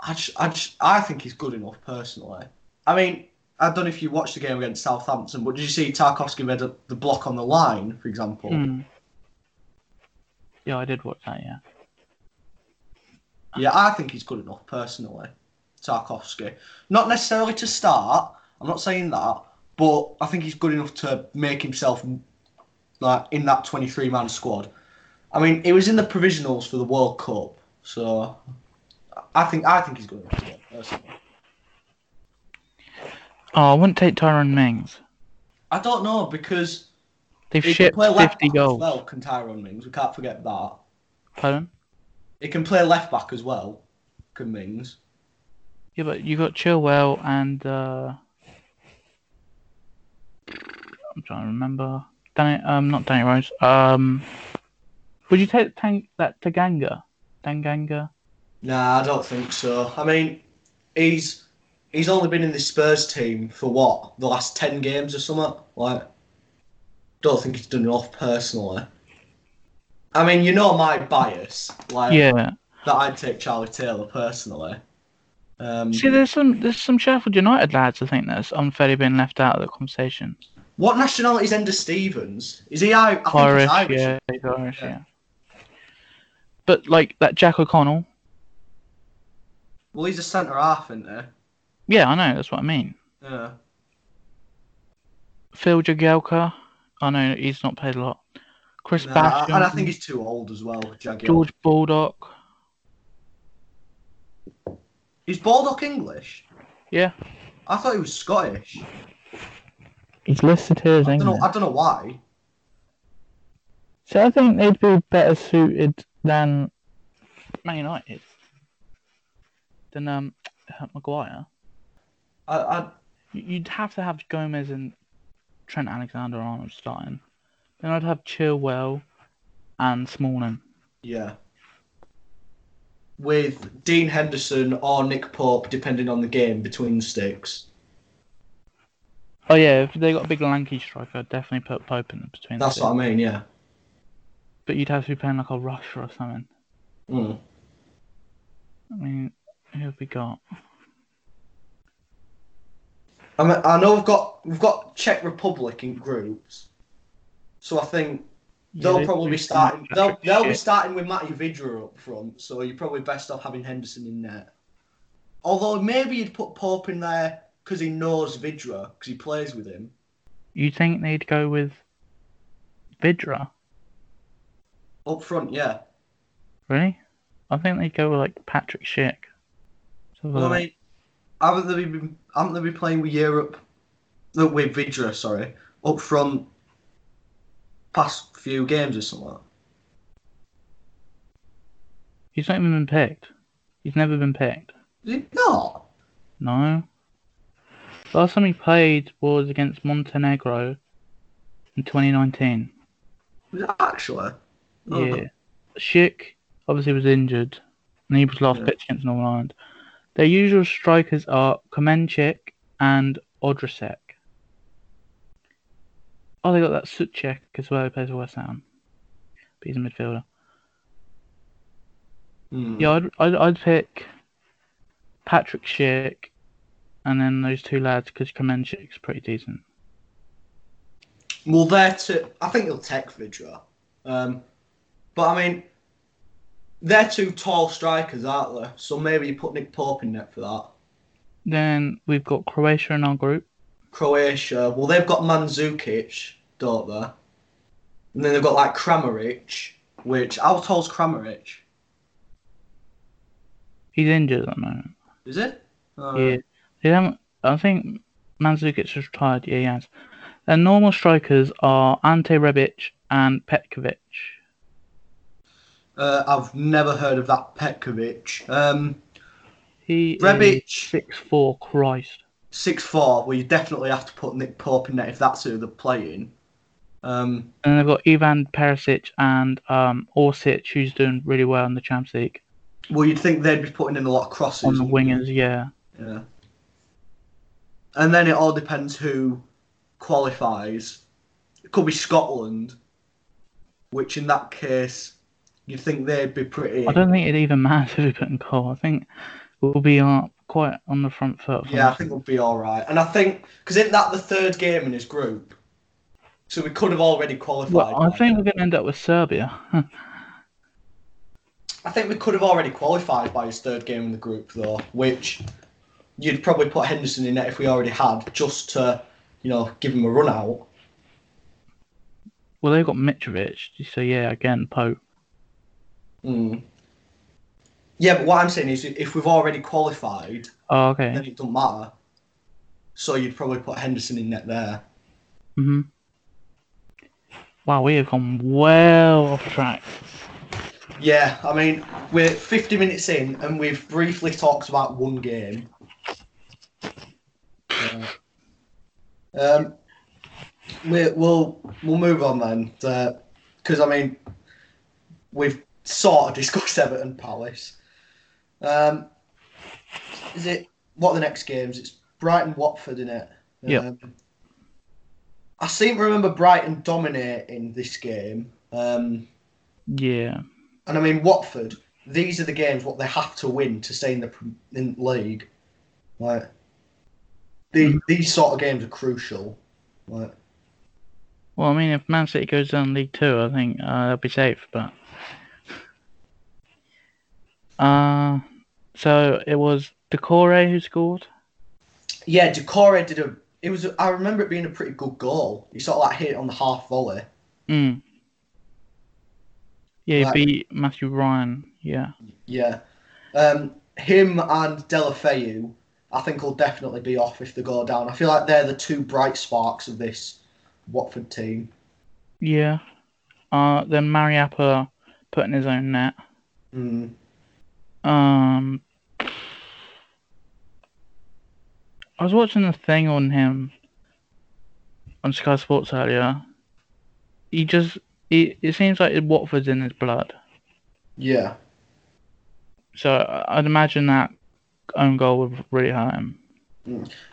I, just, I, just, I think he's good enough, personally. I mean, I don't know if you watched the game against Southampton, but did you see Tarkowski made a, the block on the line, for example? hmm. Yeah, I did watch that. Yeah. Yeah, I think he's good enough personally, Tarkowski. Not necessarily to start. I'm not saying that, but I think he's good enough to make himself like in that 23 man squad. I mean, he was in the provisionals for the World Cup, so I think I think he's good enough to go personally. Oh, I wouldn't take Tyrone Mings. I don't know because They've he can shipped play left 50 back as goals. well. Can Tyrone Mings? We can't forget that. Pardon? He can play left back as well. Can Mings? Yeah, but you got Chilwell and uh, I'm trying to remember. Danny, um, not Danny Rose. Um, would you take Tang, that Taganga? Tanganga? Nah, I don't think so. I mean, he's he's only been in the Spurs team for what the last ten games or something. Like, don't think he's done enough personally. I mean, you know my bias, like Yeah. that. I'd take Charlie Taylor personally. Um, See, there's some there's some Sheffield United lads I think that's unfairly being left out of the conversation. what nationality is Enda Stevens? Is he I- I think he's Irish, Irish. yeah, he's Irish, Yeah. yeah. But like that Jack O'Connell, Well, he's a centre half, isn't he? yeah, I know that's what I mean. Yeah. Phil Jagielka, I know he's not played a lot. Chris Nah, Bastion, and I think he's too old as well. Jagielka. George Baldock, Is Baldock English? yeah, I thought he was Scottish. he's listed here as I don't know. English. I don't know why. So I think they'd be better suited than Man United than um Maguire. I, I You- You'd have to have Gomez and Trent Alexander-Arnold starting. Then I'd have Chilwell and Smalling. Yeah. With Dean Henderson or Nick Pope, depending on the game, between the sticks. Oh yeah, if they got a big lanky striker, I'd definitely put Pope in between. That's what I mean, yeah. But you'd have to be playing like a rusher or something. Mm. I mean, who have we got? I, mean, I know we've got we've got Czech Republic in groups, so I think they'll Yeah, probably be starting. They'll they'll be starting with Matty Vydra up front, so you're probably best off having Henderson in there. Although maybe you'd put Pope in there because he knows Vydra because he plays with him. You think they'd go with Vydra? Up front, yeah. Really? I think they'd go with like Patrick Schick. So, Well, like, I mean, haven't they been haven't they been playing with Europe? No, with Vydra, sorry, up front. Past few games or something. He's not even been picked. He's never been picked. Is he not? No. Last time he played was against Montenegro in 2019. Was it actually? Oh. Yeah. Schick obviously was injured, and he was last Yeah. picked against Northern Ireland. Their usual strikers are Krmenčík and Ondrášek. Oh, they got that Souček as well, who plays for West Ham. But he's a midfielder. Hmm. Yeah, I'd, I'd, I'd pick Patrick Schick and then those two lads because Krmenčík's pretty decent. Well, they're two. I think he'll take Vydra. Um, but I mean, they're two tall strikers, aren't they? So maybe you put Nick Pope in net for that. Then we've got Croatia in our group. Croatia. Well, they've got Mandzukic, don't they? And then they've got like Kramaric, which how tall's Kramaric? He's injured at the moment. Is it? Oh, Yeah. They haven't, I think Mandzukic is retired. Yeah, he has. Their normal strikers are Ante Rebic and Petkovic. Uh, I've never heard of that Petkovic. Um, He Rebic. six four. Christ. six four. Well, you definitely have to put Nick Pope in net if that's who they're playing. Um, And they've got Ivan Perisic and um, Orsic, who's doing really well in the Champions League. well, you'd think they'd be putting in a lot of crosses On the wouldn't you? wingers, yeah. Yeah. And then it all depends who qualifies. It could be Scotland, which in that case, you'd think they'd be pretty. I don't think it even matters if we put in goal. I think we'll be quite on the front foot. Yeah, I think we'll be all right. And I think because isn't that the third game in his group? So we could have already qualified. Well, I think then. we're going to end up with Serbia. (laughs) I think we could have already qualified by his third game in the group, though, which you'd probably put Henderson in it if we already had, just to, you know, give him a run out. well, they've got Mitrovic, so yeah, again, Pope. Mm. Yeah, but what I'm saying is, if we've already qualified, Oh, okay. then it doesn't matter. So you'd probably put Henderson in net there. hmm Wow, we have gone well off track. Yeah, I mean, we're 50 minutes in and we've briefly talked about one game. Yeah. Um, we, we'll we'll move on then, because I mean, we've sort of (laughs) discussed Everton Palace. Um, is it what are the next games? It's Brighton Watford, in it. Um, I seem to remember Brighton dominating this game. Um, Yeah. and I mean, Watford, these are the games what they have to win to stay in the in league. Like, the, these sort of games are crucial. Like, Well, I mean, if Man City goes down League Two, I think uh, they'll be safe. But uh, so it was Doucouré who scored. yeah, Doucouré did a. It was. I remember it being a pretty good goal. He sort of like hit it on the half volley. Mm. Yeah, he beat Matthew Ryan. Yeah. Yeah, um, him and Deulofeu, I think will definitely be off if they go down. I feel like they're the two bright sparks of this Watford team. Yeah. Uh, then Mariappa put in his own net. Mm. Um, I was watching the thing on him on Sky Sports earlier. He just, he, it seems like Watford's in his blood. Yeah. So I'd imagine that own goal would really hurt him.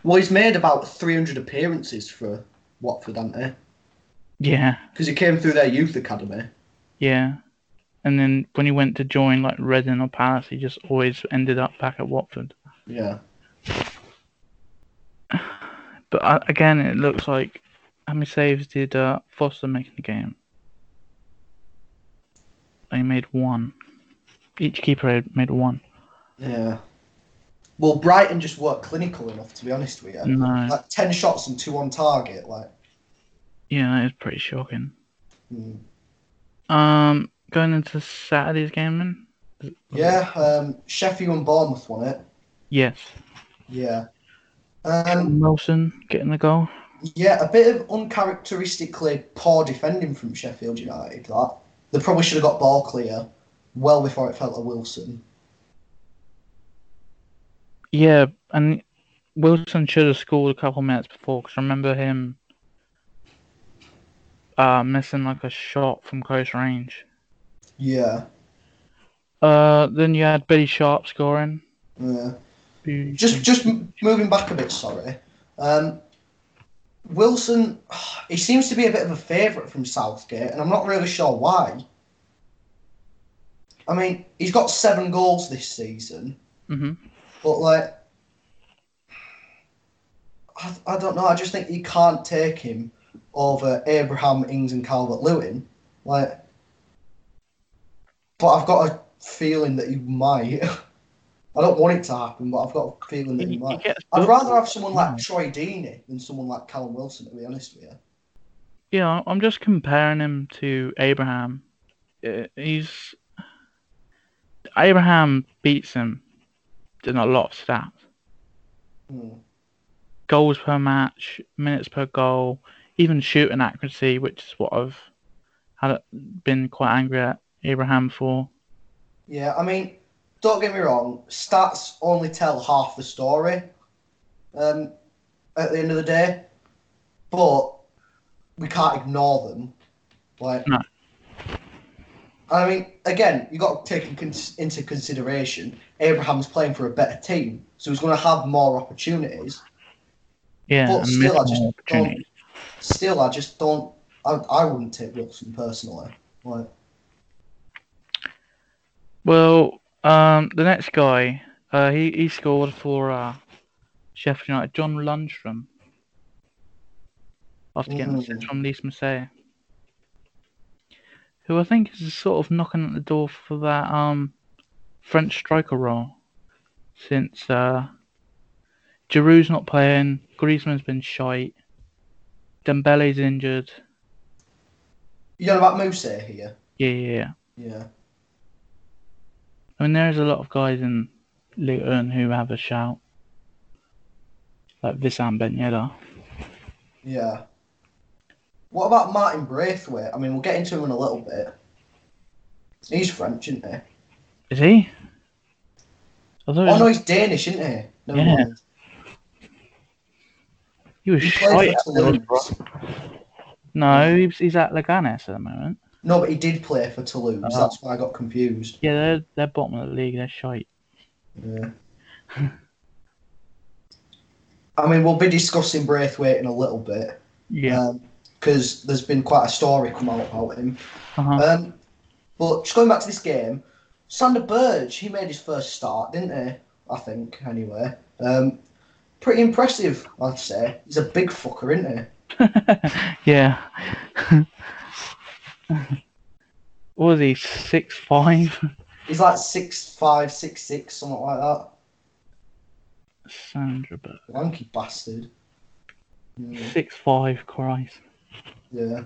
Well, he's made about 300 appearances for Watford, hasn't he? Yeah, Because he came through their youth academy. yeah. And then when he went to join like Reading or Palace, he just always ended up back at Watford. Yeah. (sighs) But uh, again, it looks like how many saves did uh, Foster make in the game? They made one. Each keeper made one. Yeah. Well, Brighton just weren't clinical enough, to be honest with you. No. Like 10 shots and two on target. Like, Yeah, that is pretty shocking. mm. Um, going into Saturday's game then? yeah, um, Sheffield and Bournemouth won it. Yes. Yeah. Um, Wilson getting the goal. yeah, a bit of uncharacteristically poor defending from Sheffield United. That they probably should have got ball clear, well before it fell to Wilson. Yeah, and Wilson should have scored a couple of minutes before because I remember him uh, missing like a shot from close range. Yeah, Uh, then you had Billy Sharp scoring. yeah. Just just moving back a bit, sorry. Um, Wilson, (sighs) he seems to be a bit of a favourite from Southgate, and I'm not really sure why. I mean, he's got seven goals this season, Mhm. but like, I, I don't know. I just think you can't take him over Abraham, Ings, and Calvert Lewin. Like, but I've got a feeling that he might. I don't want it to happen, but I've got a feeling that he might. I'd rather have someone like Troy Deeney than someone like Callum Wilson, to be honest with you. Yeah, I'm just comparing him to Abraham. Uh, He's Abraham beats him in a lot of stats. Hmm. Goals per match, minutes per goal, even shooting accuracy, which is what I've had been quite angry at Abraham for. Yeah, I mean, don't get me wrong, stats only tell half the story um, at the end of the day, but we can't ignore them. Like, No. I mean, again, you got to take into consideration Abraham's playing for a better team, so he's going to have more opportunities. Yeah, But still, I just don't. Still, I just don't. I, I wouldn't take Wilson personally. Like, Well, um, the next guy, uh, he he scored for uh, Sheffield United, John Lundstram, after getting Mm. assist from Lys Mousset, who I think is sort of knocking at the door for that um French striker role, since uh, Giroud's not playing, Griezmann's been shite, Dembele's injured. you know about Moose here? Yeah, yeah, yeah. Yeah. I mean, there's a lot of guys in Luton who have a shout. Like Wissam Ben Yedder. Yeah. What about Martin Braithwaite? I mean, we'll get into him in a little bit. He's French, isn't he? Is he? Oh no, he's Danish, isn't he? Never Yeah. mind. he was He shite. at for Middlesbrough. Toulouse. No, he's, he's at Leganes at the moment. No, but he did play for Toulouse. Oh. That's why I got confused. Yeah, they're, they're bottom of the league. They're shite. Yeah. (laughs) I mean, we'll be discussing Braithwaite in a little bit Yeah. because there's been quite a story come out about him. uh-huh. Um, but just going back to this game, Sander Berge, he made his first start, didn't he? I think, anyway. Um, pretty impressive, I'd say. He's a big fucker, isn't he? (laughs) yeah. (laughs) what was he? Six five? He's like six five, six six, something like that. Sandra Bird. Lanky bastard. Yeah. Six five, Christ. yeah.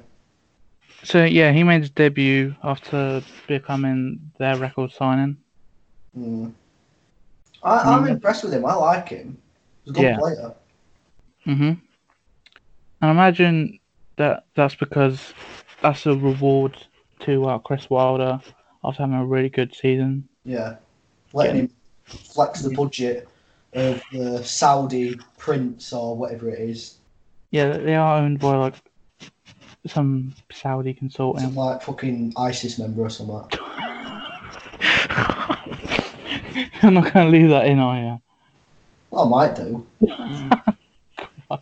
So yeah, he made his debut after becoming their record signing. Mm. I, I'm Mm. impressed with him. I like him. He's a good Yeah. player. Mhm. And I imagine that that's because that's a reward to uh, Chris Wilder after having a really good season. Yeah. Letting Yeah. him flex the budget of the Saudi prince or whatever it is. Yeah, they are owned by like some Saudi consulting. Some like fucking ISIS member or something. (laughs) I'm not gonna leave that in, are you? Well, I might do. (laughs)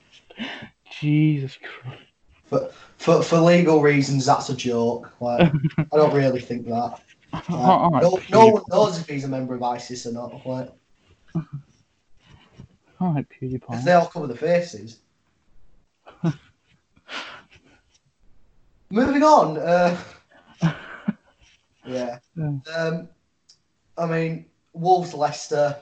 Jesus Christ. But for, for legal reasons, that's a joke. Like, I don't really think that. Like, no, no one knows if he's a member of ISIS or not. Like, Alright, if PewDiePie. they all cover the faces. Moving on. Uh, yeah. Yeah. Um, I mean, Wolves Leicester.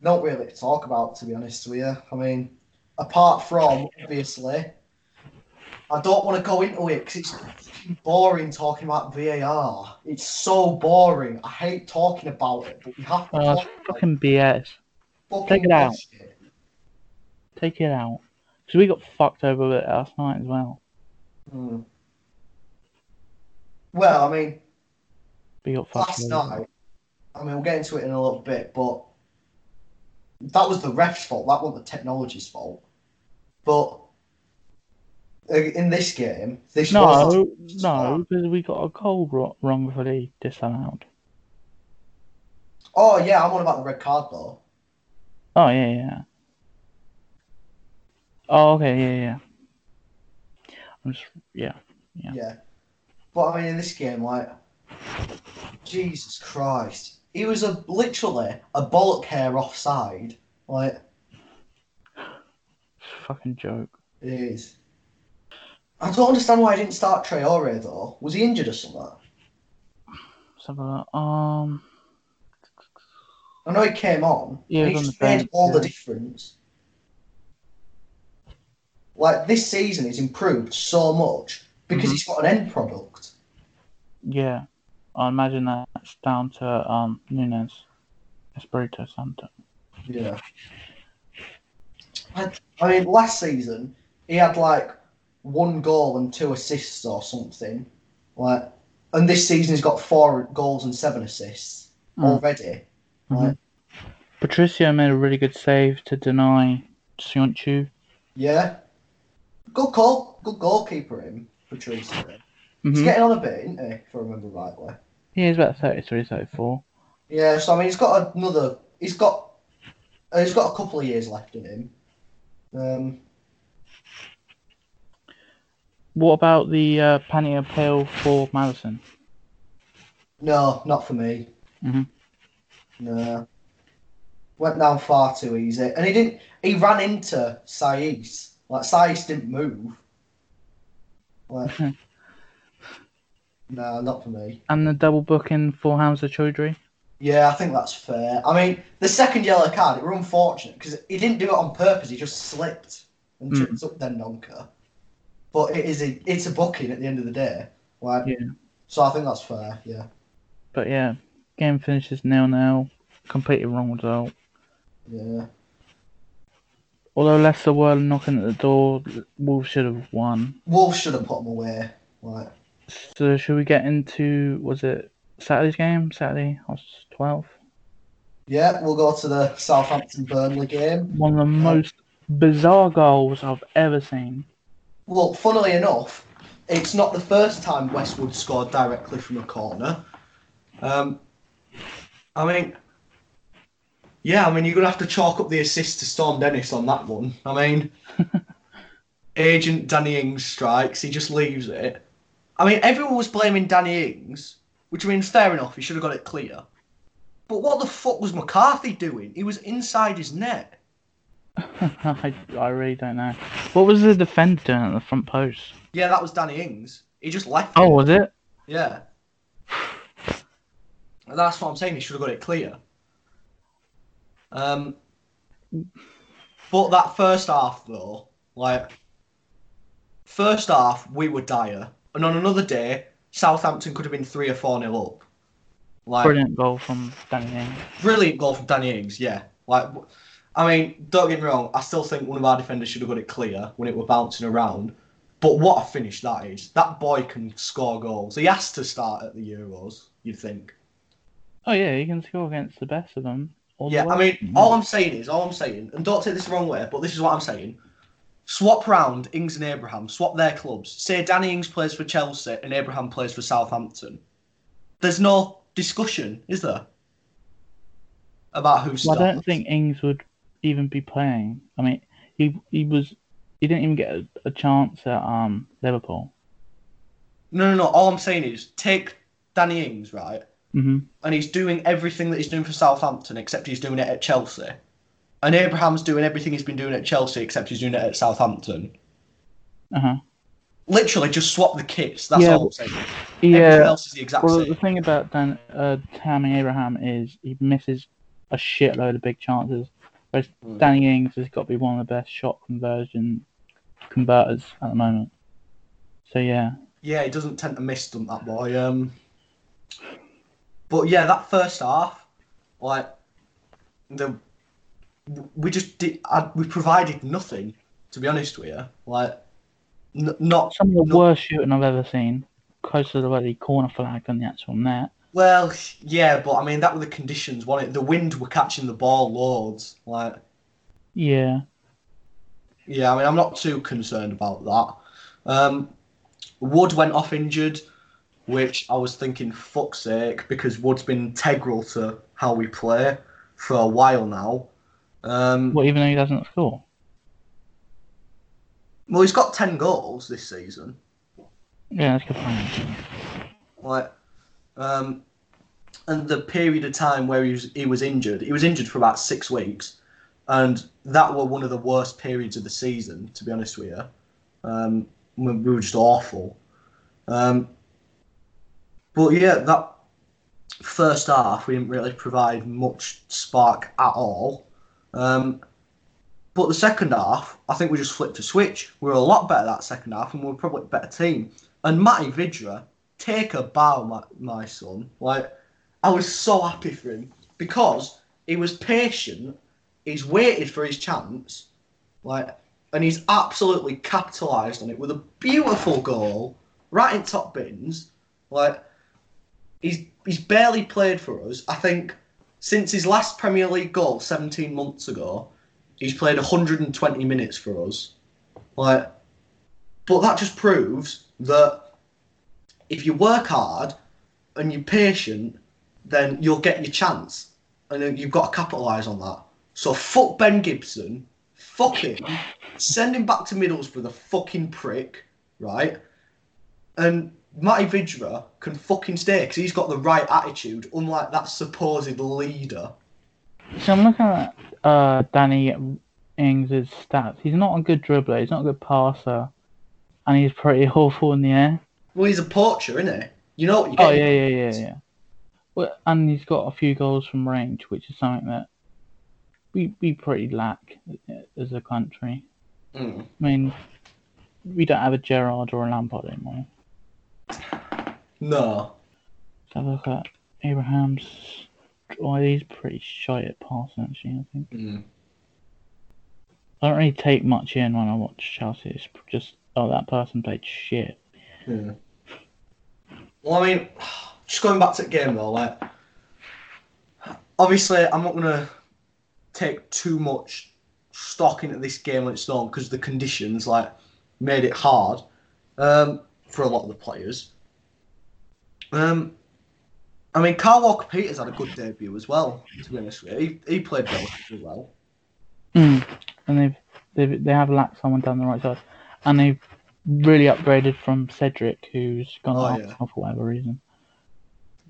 Not really to talk about, to be honest with you. I mean, apart from obviously, I don't want to go into it because it's boring talking about VAR. It's so boring. I hate talking about it, but we have to Oh, talk it's about fucking BS. fucking take it out. Take it out. Because we got fucked over with it last night as well. Hmm. Well, I mean, Big up last Fabio. night, I mean, we'll get into it in a little bit, but that was the ref's fault. That wasn't the technology's fault. But Uh, in this game, this No, no, because we got a goal wrongfully disallowed. Oh yeah, I'm on about the red card though. Oh yeah, yeah. Oh okay, yeah, yeah. I'm just yeah. Yeah. Yeah. But I mean, in this game, like, Jesus Christ, he was a literally a bollock hair offside. Like, Fucking joke. it is. I don't understand why I didn't start Traore though. Was he injured or something? Let's have a look. Um, I know he came on. Yeah, he just made bench, all the difference. Like this season, he's improved so much because Mhm. he's got an end product. yeah. I imagine that's down to um Nunes, Espirito Santo. Yeah. I, I mean, last season he had like one goal and two assists or something. Like, and this season he's got four goals and seven assists Mm. already. Like, Patricio made a really good save to deny Söyüncü. yeah. Good call. Good goalkeeper him, Patricio. He's Mm-hmm. getting on a bit, isn't he? If I remember rightly. Yeah, he's about 33, 34. Yeah. So I mean, he's got another. He's got. uh, He's got a couple of years left in him. Um, What about the uh, appeal for Maddison? no, not for me. Mhm. No. Went down far too easy, and he didn't. He ran into Saïss. Like Saïss didn't move. Like, (laughs) no, not for me. And the double booking for Hamza Choudhury? Yeah, I think that's fair. I mean, the second yellow card, it were unfortunate because he didn't do it on purpose. He just slipped and Mm. tripped up Dendoncker. But it is a, it's a booking at the end of the day. Like, Yeah. So I think that's fair. Yeah. But yeah, game finishes nil nil. Completely wrong result. Yeah. Although Leicester were knocking at the door, Wolves should have won. Wolves should have put them away. Like, So should we get into was it Saturday's game? Saturday, I was 12th. yeah, we'll go to the Southampton Burnley game. One of the uh, most bizarre goals I've ever seen. Well, funnily enough, it's not the first time Westwood scored directly from a corner. Um, I mean, yeah, I mean, you're going to have to chalk up the assist to Storm Dennis on that one. I mean, (laughs) agent Danny Ings strikes, he just leaves it. I mean, everyone was blaming Danny Ings, which I mean, fair enough, he should have got it clear. But what the fuck was McCarthy doing? He was inside his net. (laughs) I, I really don't know. What was the defender doing at the front post? Yeah, that was Danny Ings. He just left. Oh, it. was it? Yeah. (sighs) That's what I'm saying. He should have got it clear. Um, but that first half, though, like, first half, we were dire. And on another day, Southampton could have been 3 or 4 nil up. Like, Brilliant goal from Danny Ings. brilliant goal from Danny Ings, yeah. Like, I mean, don't get me wrong, I still think one of our defenders should have got it clear when it were bouncing around. But what a finish that is. That boy can score goals. He has to start at the Euros, you'd think. Oh yeah, he can score against the best of them. all the Yeah, I mean, all I'm saying is, all I'm saying, and don't take this the wrong way, but this is what I'm saying. Swap round Ings and Abraham, swap their clubs. Say Danny Ings plays for Chelsea and Abraham plays for Southampton. There's no discussion, is there? About who Well, starts. I don't think Ings would even be playing. I mean, he he was he didn't even get a, a chance at um Liverpool. No, no, no. All I'm saying is take Danny Ings, right? hmm And he's doing everything that he's doing for Southampton, except he's doing it at Chelsea. And Abraham's doing everything he's been doing at Chelsea, except he's doing it at Southampton. Uh huh. Literally, just swap the kits. That's Yeah, all I'm saying. Everything Yeah. else is the exact Well, same. the thing about Dan, uh, Tammy Abraham is he misses a shitload of big chances. Whereas Mm. Danny Ings has got to be one of the best shot conversion converters at the moment. So yeah, Yeah, he doesn't tend to miss them, that boy. Um, but yeah, that first half, like the we just did. I, we provided nothing, to be honest with you. Like, n- not some of the No. worst shooting I've ever seen. Close to the corner flag on the actual net. Well, yeah, but I mean that were the conditions, wasn't it? The wind were catching the ball loads. Like, Yeah. yeah, I mean I'm not too concerned about that. Um, Wood went off injured, which I was thinking, fuck's sake, because Wood's been integral to how we play for a while now. Um, Well, even though he doesn't score. well, he's got ten goals this season. Yeah, that's good point. Like, um, and the period of time where he was he was injured, he was injured for about six weeks, and that were one of the worst periods of the season. To be honest with you, um, we, we were just awful. Um, but yeah, that first half we didn't really provide much spark at all. Um, but the second half, I think we just flipped a switch. We were a lot better that second half, and we were probably a better team. And Matty Vydra, take a bow, my, my son. Like, I was so happy for him because he was patient. He's waited for his chance, like, and he's absolutely capitalised on it with a beautiful goal right in top bins. Like, he's he's barely played for us. I think since his last Premier League goal 17 months ago, he's played 120 minutes for us. Like, but that just proves that if you work hard and you're patient, then you'll get your chance, and you've got to capitalise on that. So fuck Ben Gibson, fuck him, send him back to Middlesbrough, the fucking prick, right? And Matty Vydra can fucking stay because he's got the right attitude, unlike that supposed leader. So I'm looking at uh, Danny Ings' stats. He's not a good dribbler. He's not a good passer, and he's pretty awful in the air. Well, he's a poacher, isn't he? You know what you Oh yeah, yeah, yeah, yeah. Well, and he's got a few goals from range, which is something that we we pretty lack as a country. Mm. I mean, we don't have a Gerrard or a Lampard anymore. No. Let's have a look at Abraham's. Oh, he's pretty shy at passing, actually. I think. Mm. I don't really take much in when I watch Chelsea. It's just oh, that person played shit. Yeah. Well, I mean, (sighs) just going back to the game though, like, obviously, I'm not gonna take too much stock into this game on its own because the conditions like made it hard um, for a lot of the players. Um, I mean, Kyle Walker-Peters had a good debut as well. To be honest with you, he, he played relatively well. Mm. And they've, they've they have lacked someone down the right side, and they've really upgraded from Cedric, who's gone Oh, off yeah. for whatever reason.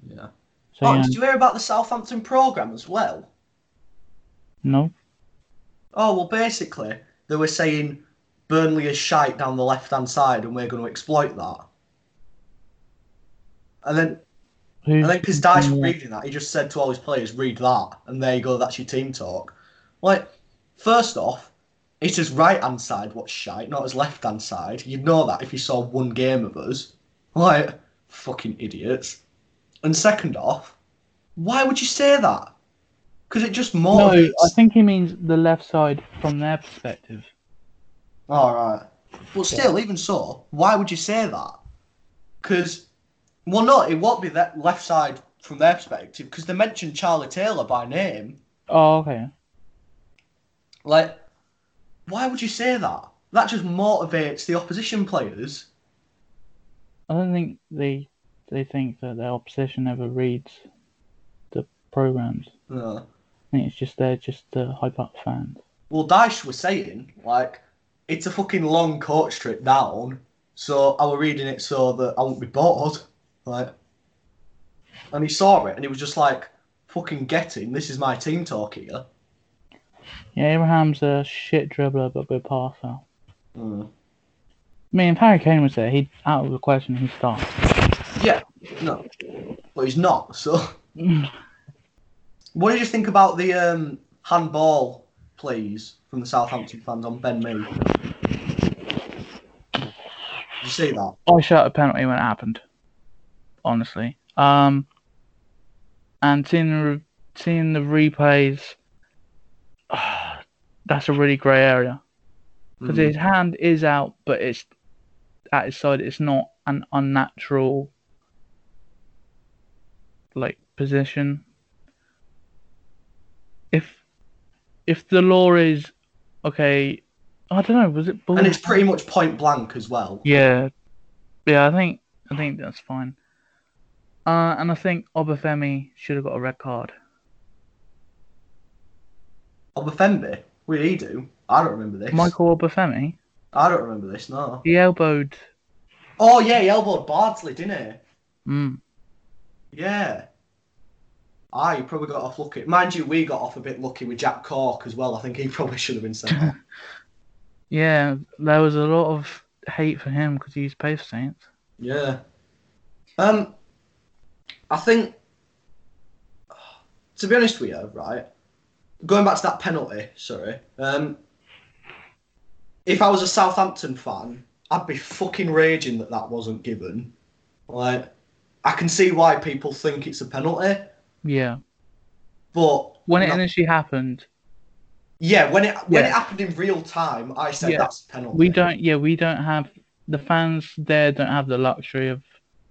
Yeah. So oh, yeah, did you hear about the Southampton program as well? no, Oh well, basically they were saying Burnley is shite down the left hand side, and we're going to exploit that. And then who's I think because Dyche was yeah. reading that, he just said to all his players, "Read that," and there you go. That's your team talk. Like, first off, it's his right hand side what's shite, not his left hand side. You'd know that if you saw one game of us. Like, fucking idiots. And second off, why would you say that? Because it just No. I think he means the left side from their perspective. All right. But still, even so, why would you say that? Because, well, no, it won't be that left side from their perspective because they mentioned Charlie Taylor by name. Oh, okay. Like, why would you say that? That just motivates the opposition players. I don't think they they think that their opposition ever reads the programs. Uh, I think it's just they're just to hype up fans. well, Dyche was saying, like, it's a fucking long coach trip down, so I was reading it so that I won't be bored. Like, and he saw it and he was just like, fucking getting, this is my team talk here. Yeah, Abraham's a shit dribbler but good passer. Mm. I mean, if Harry Kane was there, he'd out of the question he'd start. Yeah, no, but he's not. So, (laughs) what did you think about the um, handball plays from the Southampton fans on Ben Mee? Did you see that? I shot a penalty when it happened. Honestly, um, and seeing the re- seeing the replays, (sighs) that's a really grey area because Mm. his hand is out, but it's at his side. It's not an unnatural like position. If if the law is okay, I don't know. Was it? Bull- And it's pretty much point blank as well. yeah, yeah. I think I think that's fine. Uh, and I think Obafemi should have got a red card. Obafemi? What did he do? I don't remember this. Michael Obafemi, I don't remember this, no. he elbowed. Oh, yeah, he elbowed Bardsley, didn't he? Mm, Yeah. Ah, you probably got off lucky. Mind you, we got off a bit lucky with Jack Cork as well. I think he (laughs) probably should have been sent (laughs) yeah, there was a lot of hate for him because he's paid for Saints. Yeah. Um, I think, to be honest with you, right, going back to that penalty, sorry, um, if I was a Southampton fan, I'd be fucking raging that that wasn't given. Like, I can see why people think it's a penalty, Yeah, but when it initially happened, yeah, when it when Yeah. it happened in real time, I said Yeah. that's a penalty. we don't. Yeah, we don't have the fans there. Don't have the luxury of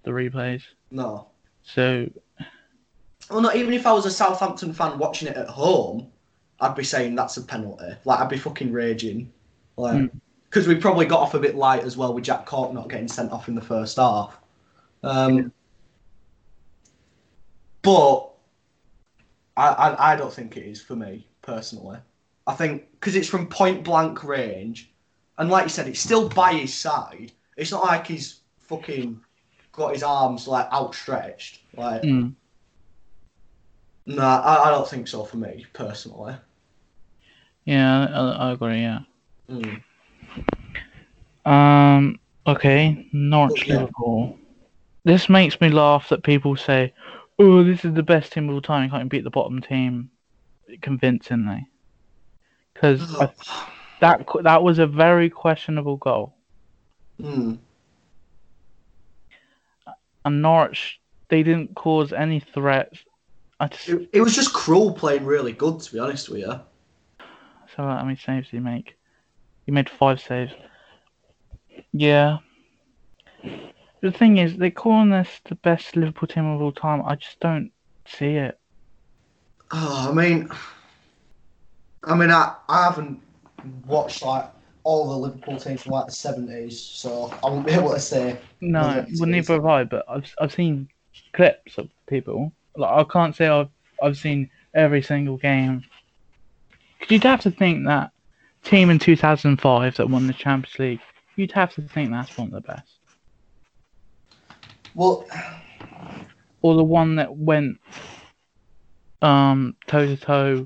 the replays. No. So Well, not even if I was a Southampton fan watching it at home, I'd be saying that's a penalty. Like I'd be fucking raging, like Mm. because we probably got off a bit light as well with Jack Cork not getting sent off in the first half. Um, but I, I I don't think it is for me personally. I think because it's from point blank range, and like you said, it's still by his side. It's not like he's fucking got his arms like outstretched. Like mm, Nah, I, I don't think so for me personally. Yeah, I, I agree. Yeah. Mm. Um. Okay. Norwich Yeah. Liverpool. This makes me laugh that people say, "Oh, this is the best team of all time. You can't even beat the bottom team convincingly." Because that that was a very questionable goal, Mm. and Norwich they didn't cause any threats. I just It, it was just Krul playing really good, to be honest with you. So how many saves did he make? He made five saves. Yeah. The thing is, they're calling this the best Liverpool team of all time. I just don't see it. Oh, I mean, I mean, I, I haven't watched like all the Liverpool teams from like the seventies, so I won't be able to say. No, Well, neither have I. But I've I've seen clips of people. Like I can't say I've I've seen every single game. 'Cause you'd have to think that team in 2005 that won the Champions League. You'd have to think that's one of the best, Well, or the one that went um toe to toe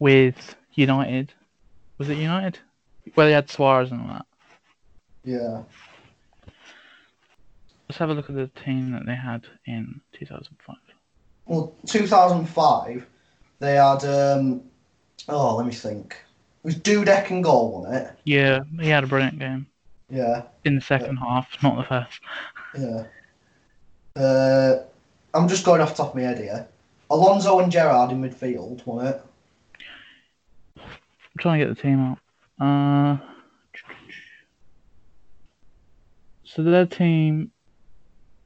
with United. Was it United? Where they had Suarez and all that. yeah, Let's have a look at the team that they had in 2005. well, two thousand five, they had. um Oh, let me think. It was Dudek and goal, wasn't it? Yeah, he had a brilliant game Yeah. in the second half, not the first. Yeah. Uh, I'm just going off the top of my head here. Alonso and Gerrard in midfield, wasn't it? I'm trying to get the team out. Uh, so their team,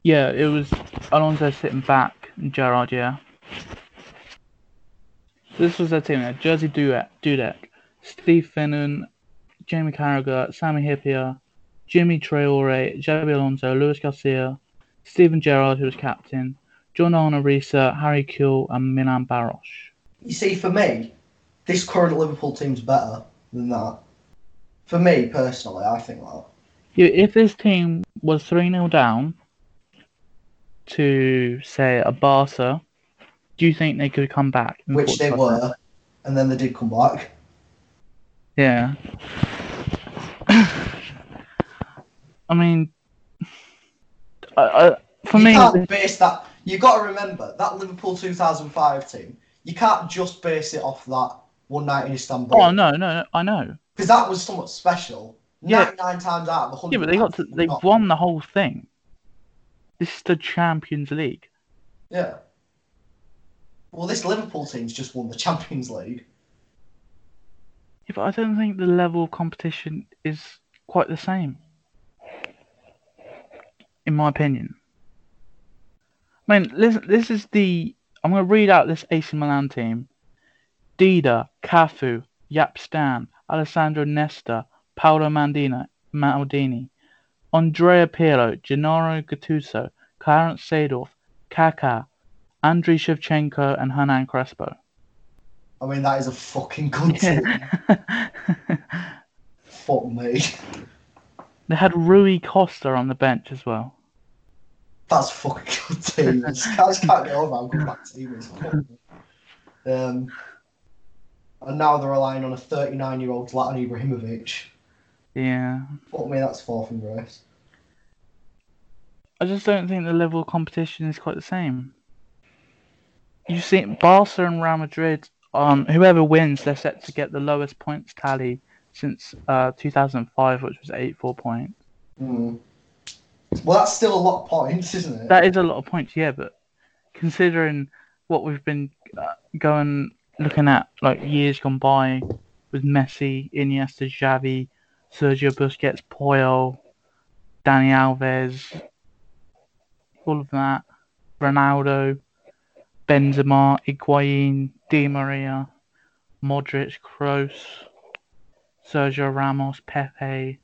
yeah, it was Alonso sitting back and Gerrard, yeah. This was their team. Had Jerzy Dudek, Dudek, Steve Finnan, Jamie Carragher, Sami Hyypiä, Djimi Traoré, Javi Alonso, Luis Garcia, Steven Gerrard, who was captain, John Arne Riise, Harry Kewell, and Milan Baros. You see, for me, this current Liverpool team's better than that. For me, personally, I think that. Yeah, if this team was 3 0 down to, say, a Barca, do you think they could come back? Which they were, minutes? and then they did come back. Yeah. (sighs) I mean, I, I, for you me, can't base that. You got to remember that Liverpool 2005 team. You can't just base it off that one night in Istanbul. oh no, no, no, I know. because that was somewhat special. Yeah. 99 times out of 100. Yeah, but they got to, they won the whole thing. This is the Champions League. Yeah. Well, this Liverpool team's just won the Champions League. Yeah, but I don't think the level of competition is quite the same. In my opinion. I mean, listen, this is the. I'm going to read out this AC Milan team: Dida, Cafu, Jaap Stam, Alessandro Nesta, Paolo Mandina, Maldini, Andrea Pirlo, Gennaro Gattuso, Clarence Seedorf, Kaká, Andriy Shevchenko, and Hernan Crespo. I mean, that is a fucking good (laughs) team. Fuck me. They had Rui Costa on the bench as well. That's fucking good team. I just can't, I just can't get over how good that team is. Um, and now they're relying on a 39 year old Zlatan Ibrahimovic. Yeah. Fuck me, that's far from the race. I just don't think the level of competition is quite the same. You see, Barca and Real Madrid, um, whoever wins, they're set to get the lowest points tally since uh, 2005, which was 84 points. Mm. Well, that's still a lot of points, isn't it? That is a lot of points, yeah, but considering what we've been uh, going looking at like years gone by with Messi, Iniesta, Xavi, Sergio Busquets, Puyol, Dani Alves, all of that, Ronaldo, Benzema, Higuain, Di Maria, Modric, Kroos, Sergio Ramos, Pepe,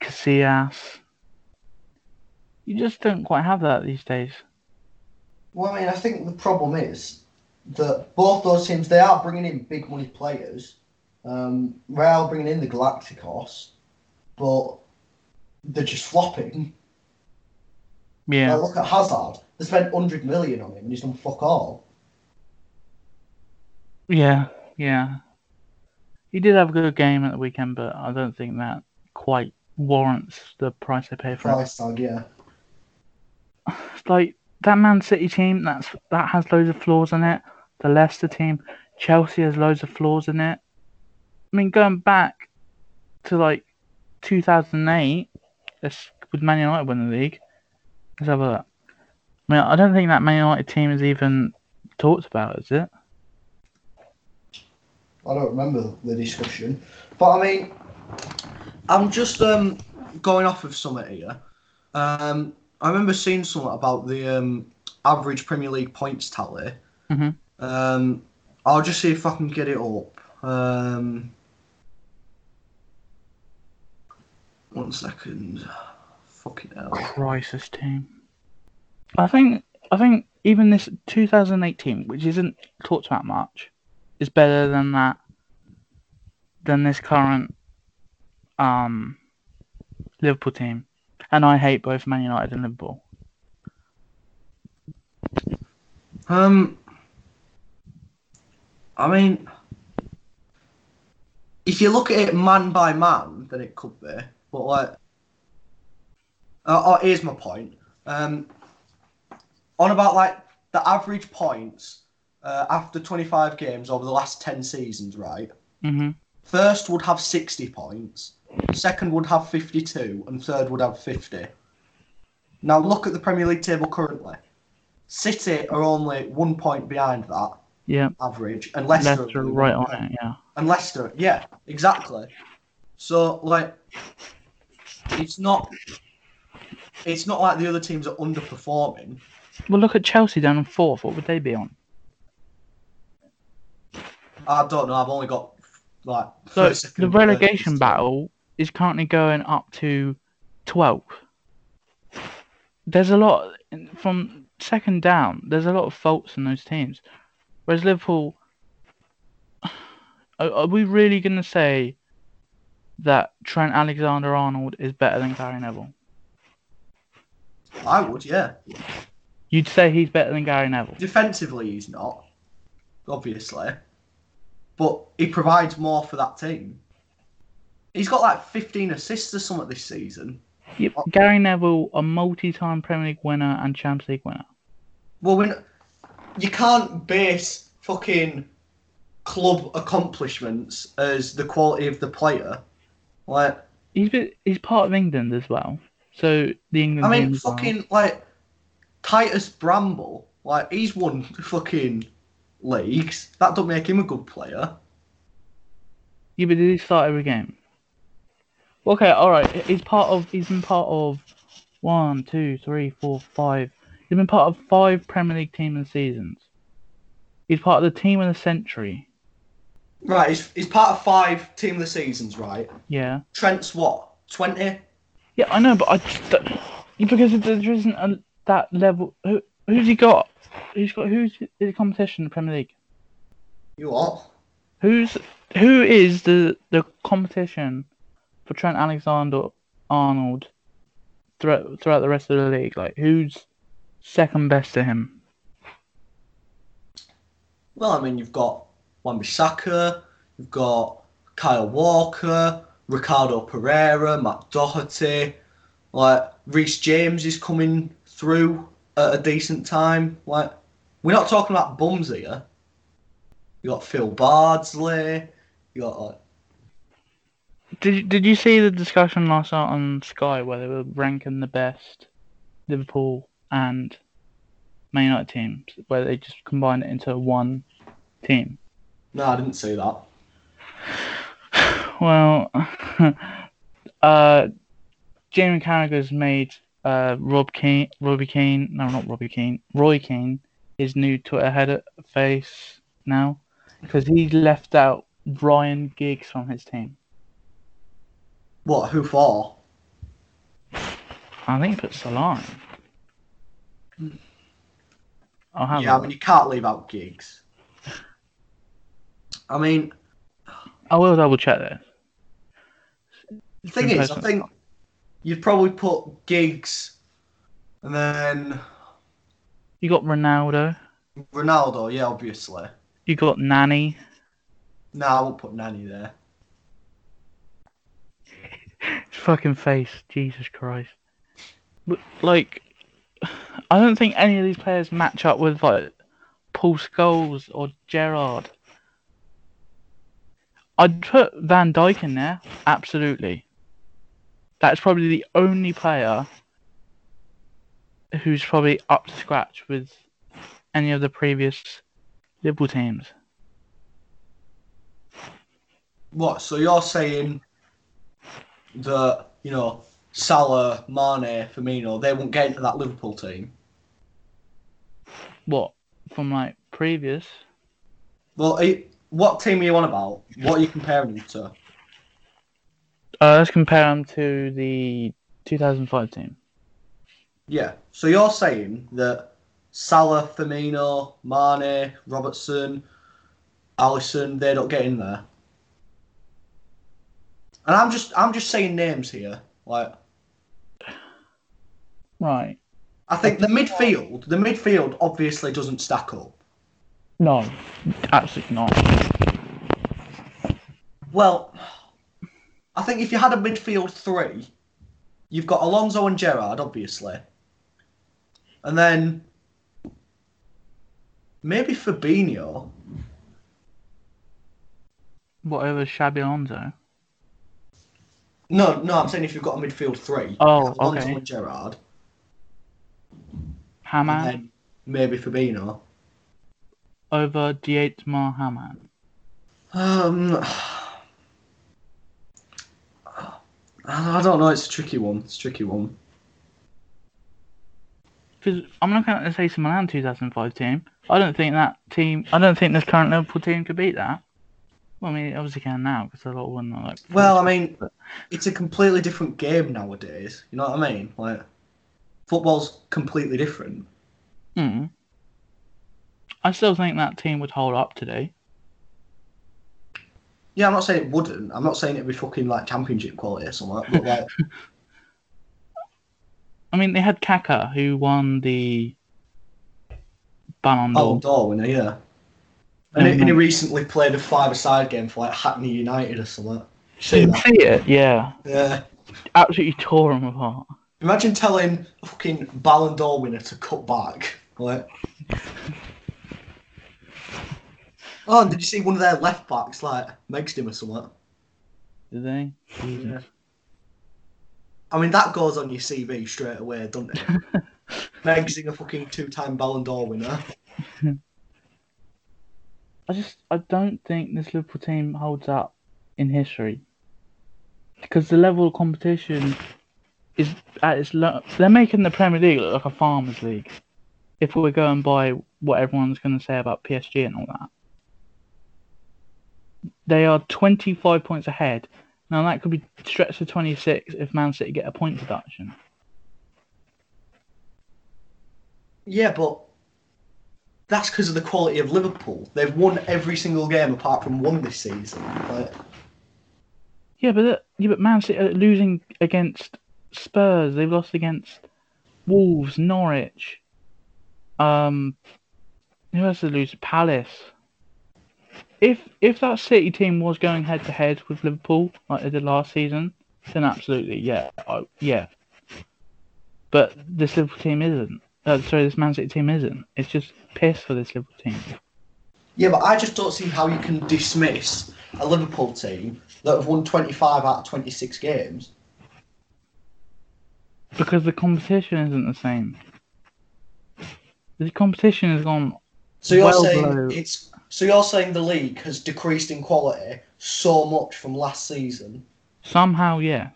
Casillas. You just don't quite have that these days. Well, I mean, I think the problem is that both those teams they are bringing in big money players. Um, Real bringing in the Galacticos, but they're just flopping. Yeah. Like, look at Hazard. They spent hundred million on him, and he's done fuck all. Yeah, yeah. He did have a good game at the weekend, but I don't think that quite warrants the price they pay for it. Price tag, yeah. (sighs) Like that Man City team, that's that has loads of flaws in it. The Leicester team, Chelsea has loads of flaws in it. I mean, going back to like 2008, let's, with Man United win the league. Let's have a look. I mean, I don't think that Man United team is even talked about, is it? I don't remember the discussion, but I mean, I'm just um going off of something here. Um, I remember seeing something about the um average Premier League points tally. Mhm. Um, I'll just see if I can get it up. Um, one second. Fucking hell. crisis team. I think I think even this 2018, which isn't talked about much, is better than that than this current um Liverpool team. And I hate both Man United and Liverpool. Um, I mean, if you look at it man by man, then it could be. But like, uh, oh, here's my point. Um, on about like the average points uh, after 25 games over the last 10 seasons, right? hmm First would have 60 points, second would have 52, and third would have 50. Now look at the Premier League table currently. City are only one point behind that Yeah, average, and Leicester, Leicester are right on it. Yeah. And Leicester, yeah, exactly. So like, it's not. It's not like the other teams are underperforming. Well, look at Chelsea down in fourth. What would they be on? I don't know. I've only got like. So the third relegation battle is currently going up to 12. There's a lot from second down. There's a lot of faults in those teams. Whereas Liverpool, (sighs) are, are we really going to say that Trent Alexander-Arnold is better than Gary Neville? I would, yeah. You'd say he's better than Gary Neville. Defensively, he's not, obviously, but he provides more for that team. He's got like 15 assists or something this season. Yep. Gary Neville, a multi-time Premier League winner and Champions League winner. Well, when you can't base fucking club accomplishments as the quality of the player, like He's been, he's part of England as well. So the England I mean, team as well. fucking like Titus Bramble, like he's won fucking leagues. That don't make him a good player. Yeah, but did he start every game? Okay, all right. He's part of. He's been part of one, two, three, four, five. He's been part of five Premier League team of the seasons. He's part of the team of the century. Right, he's, he's part of five team of the seasons, right? Yeah. Trent's what? 20? Yeah, I know, but I just don't- because there isn't a, that level. Who who's he got? Who's got who's the competition in the Premier League? You what? Who's who is the the competition for Trent Alexander Arnold throughout throughout the rest of the league? Like who's second best to him? Well, I mean, you've got Wan-Bissaka, you've got Kyle Walker, Ricardo Pereira, Matt Doherty. Like, Reece James is coming through at a decent time. Like, we're not talking about bums here. You got Phil Bardsley. You got like, Did did you see the discussion last night on Sky where they were ranking the best Liverpool and Man United teams, where they just combined it into one team? no, I didn't see that. Well, (laughs) uh, Jamie Carragher's made uh, Rob Kane, Robbie Keane, no, not Robbie Keane, Roy Keane, his new Twitter header face now, because he left out Ryan Giggs from his team. What? Who for? I think he put Solari. I'll have Yeah, I mean, you can't leave out Giggs. I mean, I will double check this. The thing is, I think you'd probably put Giggs and then you got Ronaldo, Ronaldo, yeah, obviously. you got Nani. No, I won't put Nani there. (laughs) His fucking face, Jesus Christ. But, like, (sighs) I don't think any of these players match up with like Paul Scholes or Gerrard. I'd put Van Dijk in there, absolutely. That's probably the only player who's probably up to scratch with any of the previous Liverpool teams. What? So you're saying that you know Salah, Mane, Firmino, they won't get into that Liverpool team? What from like previous? Well, what team are you on about? What are you comparing them to? Uh, let's compare them to the 2005 team. Yeah. So you're saying that Salah, Firmino, Mane, Robertson, Alisson, they don't get in there. And I'm just I'm just saying names here. Like Right. I think the midfield, the midfield obviously doesn't stack up. No, absolutely not. Well, I think if you had a midfield three, you've got Alonso and Gerrard, obviously. And then maybe Fabinho. Whatever, Xabi Alonso. No, no, I'm saying if you've got a midfield three. Oh, Alonso okay. and Gerrard. Hamann And then maybe Fabinho. over Dietmar Hamann. Um, I don't know. It's a tricky one. It's a tricky one. Because I'm looking at the AC Milan 2005 team. I don't think that team. I don't think this current Liverpool team could beat that. Well, I mean, it obviously can now because a lot of them are like. Well, I mean, it's a completely different game nowadays. You know what I mean? Like, football's completely different. Mm. I still think that team would hold up today. Yeah, I'm not saying it wouldn't. I'm not saying it'd be fucking like championship quality or something. But like, (laughs) I mean, they had Kaká who won the Ballon Ballon d'Or. d'Or winner, yeah. And, he, Mhm. and he recently played a five-a-side game for like Hackney United or something. You see Did you see it? Yeah, Yeah. absolutely tore him apart. Imagine telling a fucking Ballon d'Or winner to cut back. Like, (laughs) oh, and did you see one of their left backs like Meg's him or something? Did they? Yeah. I mean, that goes on your CV straight away, doesn't it? (laughs) Meg's a fucking two-time Ballon d'Or winner. I just I don't think this Liverpool team holds up in history because the level of competition is at its low. They're making the Premier League look like a farmers' league. if we're going by what everyone's going to say about PSG and all that. They are 25 points ahead. Now that could be stretched to 26 if Man City get a point deduction. Yeah, but that's because of the quality of Liverpool. They've won every single game apart from one this season. Like, Yeah, but that- yeah, but Man City are losing against Spurs. They've lost against Wolves, Norwich. Um, who else did they lose? Palace. If if that City team was going head to head with Liverpool like they did last season, then absolutely, yeah, I, yeah. But this Liverpool team isn't. Uh, sorry, this Man City team isn't. It's just piss for this Liverpool team. yeah, but I just don't see how you can dismiss a Liverpool team that have won 25 out of 26 games. Because the competition isn't the same. The competition has gone So you're Well saying below- it's so you're saying the league has decreased in quality so much from last season. Somehow, yes.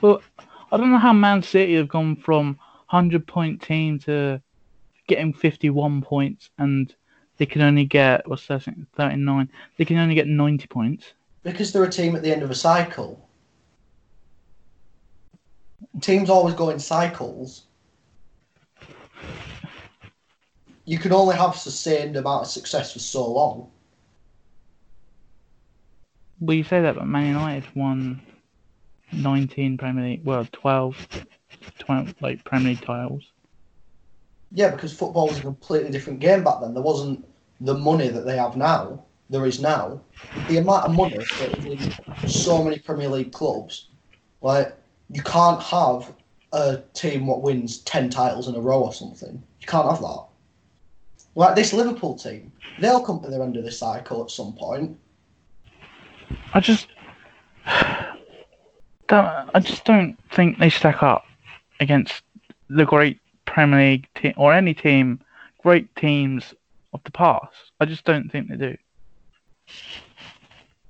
But I don't know how Man City have gone from 100 point team to getting 51 points and they can only get, what's that, 39? They can only get 90 points. Because they're a team at the end of a cycle. Teams always go in cycles. You can only have sustained amount of success for so long. Well, you say that, but Man United won 19 Premier League, well, 12, 12 like Premier League titles. Yeah, because football was a completely different game back then. There wasn't the money that they have now. There is now. The amount of money that is in so many Premier League clubs, like you can't have a team what wins ten titles in a row or something. You can't have that. Like this Liverpool team, they'll come to their end of the cycle at some point. I just don't, I just don't think they stack up against the great Premier League team or any team, great teams of the past. I just don't think they do.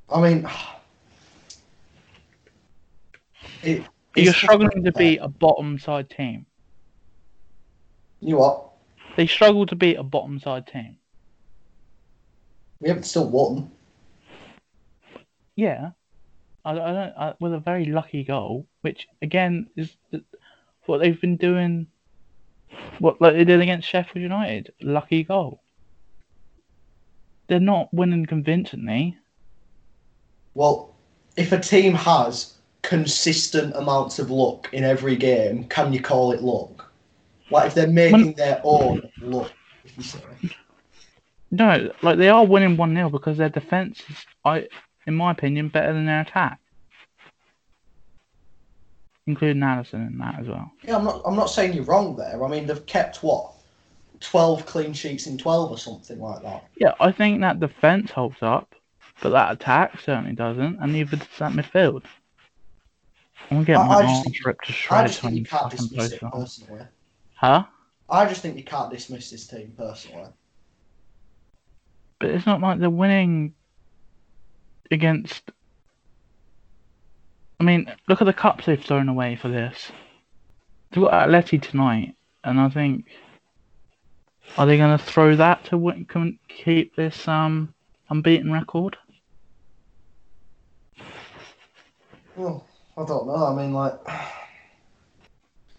I mean, (sighs) it, You're struggling to be a bottom side team. You know what? They struggle to beat a bottom side team. We haven't still won. Yeah, I, I don't I, with a very lucky goal, which again is what they've been doing. What like they did against Sheffield United, lucky goal. They're not winning convincingly. Well, if a team has consistent amounts of luck in every game, can you call it luck? Like if they're making their own luck, if you say. No, like they are winning one 0 because their defense is, I, in my opinion, better than their attack, including Alisson in that as well. Yeah, I'm not. I'm not saying you're wrong there. I mean, they've kept what, twelve clean sheets in twelve or something like that. Yeah, I think that defense holds up, but that attack certainly doesn't, and neither does that midfield. I'm gonna I- my I arms ripped to I shreds just think when you can't dismiss it personally. Huh? I just think you can't dismiss this team personally. But it's not like they're winning against. I mean, look at the cups they've thrown away for this. They've got Atleti tonight, and I think. Are they going to throw that to win, can keep this um unbeaten record? Well, I don't know. I mean, like,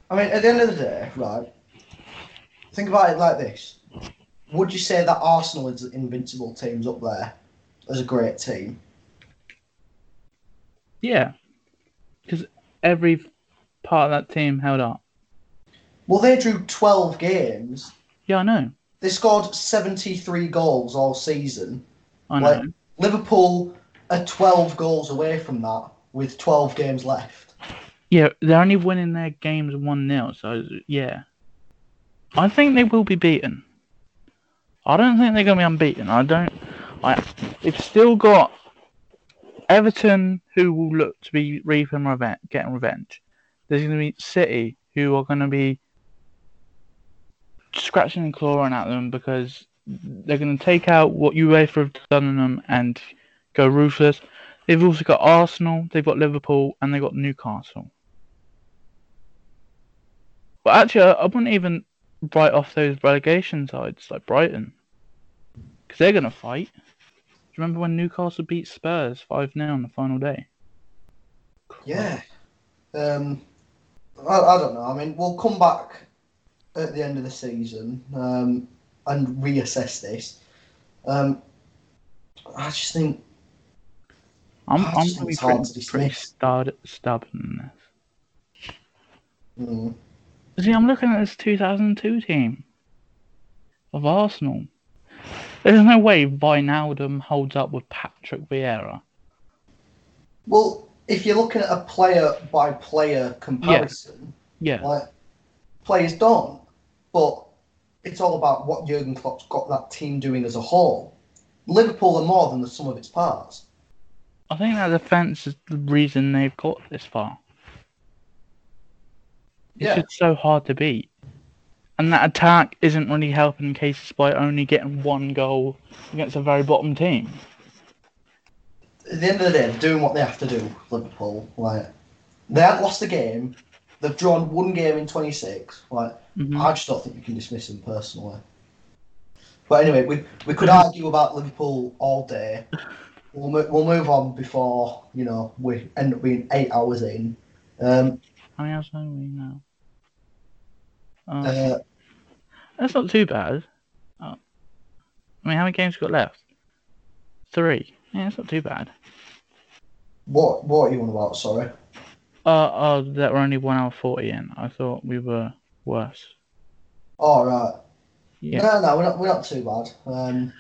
I mean, at the end of the day, right? Think about it like this: Would you say that Arsenal is invincible teams up there as a great team? Yeah, because every part of that team held up. Well, they drew twelve games. Yeah, I know. They scored seventy-three goals all season. I know. Like- Liverpool are twelve goals away from that with twelve games left. Yeah, they're only winning their games 1 0, so yeah. I think they will be beaten. I don't think they're going to be unbeaten. I don't. I, they've still got Everton, who will look to be reaping revenge, getting revenge. There's going to be City, who are going to be scratching and clawing at them because they're going to take out what UEFA have done on them and go ruthless. They've also got Arsenal, they've got Liverpool, and they've got Newcastle. But actually, I I wouldn't even write off those relegation sides like Brighton, because they're gonna fight. Do you remember when Newcastle beat Spurs five 0 on the final day? Yeah. Um, I, I don't know. I mean, we'll come back at the end of the season um, and reassess this. Um, I just think I'm I I'm think be pretty, to pretty stubborn in this. mm, See, I'm looking at this 2002 team of Arsenal. There's no way Wijnaldum holds up with Patrick Vieira. well, if you're looking at a player by player comparison, Yeah, like players don't, but it's all about what Jurgen Klopp's got that team doing as a whole. Liverpool are more than the sum of its parts. I think that defense is the reason they've got this far. It's Yeah. just so hard to beat. And that attack isn't really helping cases by only getting one goal against a very bottom team. at the end of the day, they're doing what they have to do. Liverpool, like they haven't lost a game. They've drawn one game in 26. Like Mhm. I just don't think you can dismiss them personally. But anyway, we we could (laughs) argue about Liverpool all day. We'll mo- we'll move on before you know we end up being eight hours in. Um, How many hours are we now? Uh, uh, that's not too bad. Uh, I mean, how many games have we got left? Three. Yeah, that's not too bad. what what are you on about? Sorry. Uh, oh, that we're only one hour forty in. I thought we were worse. All right. Yeah. No, no, we're not we're not too bad. Um,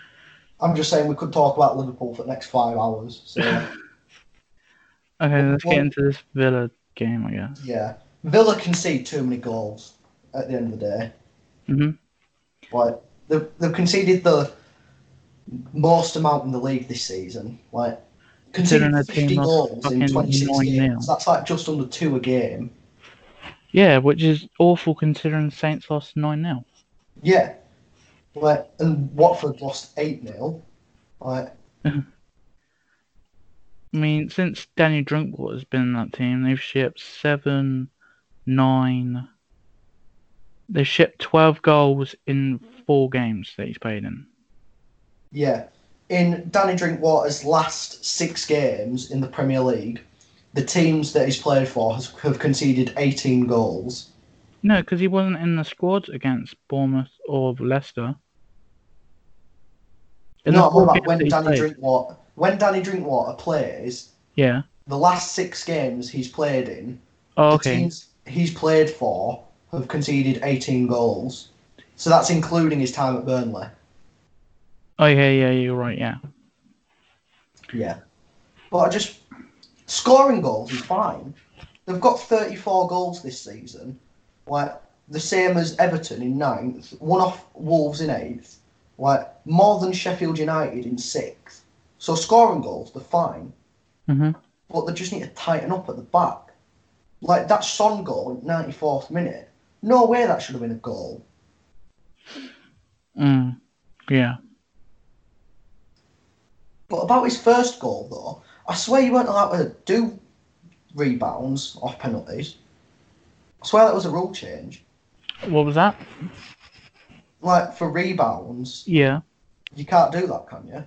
I'm just saying we could talk about Liverpool for the next five hours. So. (laughs) Okay, let's Well- get into this Villa game, I guess. Yeah, Villa concede too many goals at the end of the day. Mm-hmm. Like they've, they've conceded the most amount in the league this season. Like considering their 50 team goals in 26 games, so that's like just under two a game. Yeah, which is awful considering Saints lost 9 0. Yeah. Like, and Watford lost 8 0. Like, mm-hmm. I mean, since Danny Drinkwater's been in that team, they've shipped 7, 9, they shipped 12 goals in four games that he's played in. Yeah. In Danny Drinkwater's last six games in the Premier League, the teams that he's played for has, have conceded 18 goals. No, because he wasn't in the squad against Bournemouth or Leicester. In no, more on. When Danny played. Drinkwater when Danny Drinkwater plays, yeah, the last six games he's played in, oh, okay. the teams he's played for have conceded 18 goals. So that's including his time at Burnley. Oh, yeah, yeah, you're right. Yeah. Yeah. But I just scoring goals is fine. They've got 34 goals this season, like the same as Everton in ninth, one off Wolves in eighth, like more than Sheffield United in sixth. So scoring goals, they're fine. Mhm. but they just need to tighten up at the back. Like that Son goal in 94th minute. No way that should have been a goal. Mm. Yeah. But about his first goal, though, I swear you weren't allowed to do rebounds off penalties. I swear that was a rule change. What was that? Like for rebounds, Yeah. you can't do that, can you?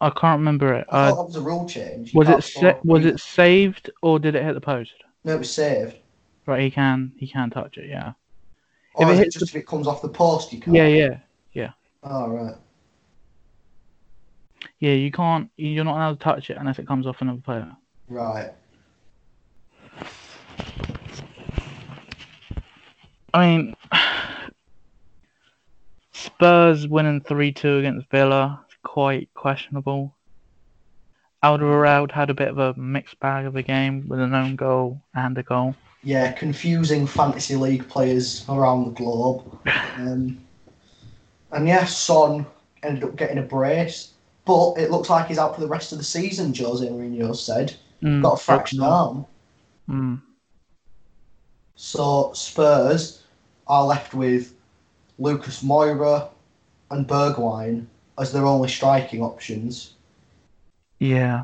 I can't remember it. I thought that was a rule change. You was it sa- was it saved or did it hit the post? No, it was saved. Right, he can he can touch it. Yeah. Or If it hits just if it comes off the post, you can't. Yeah, yeah, Oh right. yeah. You can't. You're not allowed to touch it unless it comes off another player. Right. I mean, Spurs winning three two against Villa is quite questionable. Alderweireld had a bit of a mixed bag of a game with an own goal and a goal. Yeah, confusing fantasy league players around the globe. (laughs) Um, and yeah, Son ended up getting a brace, but it looks like he's out for the rest of the season. Jose Mourinho said Mm, got a fractured arm. Mm. So Spurs are left with Lucas Moura and Bergwijn as their only striking options. Yeah.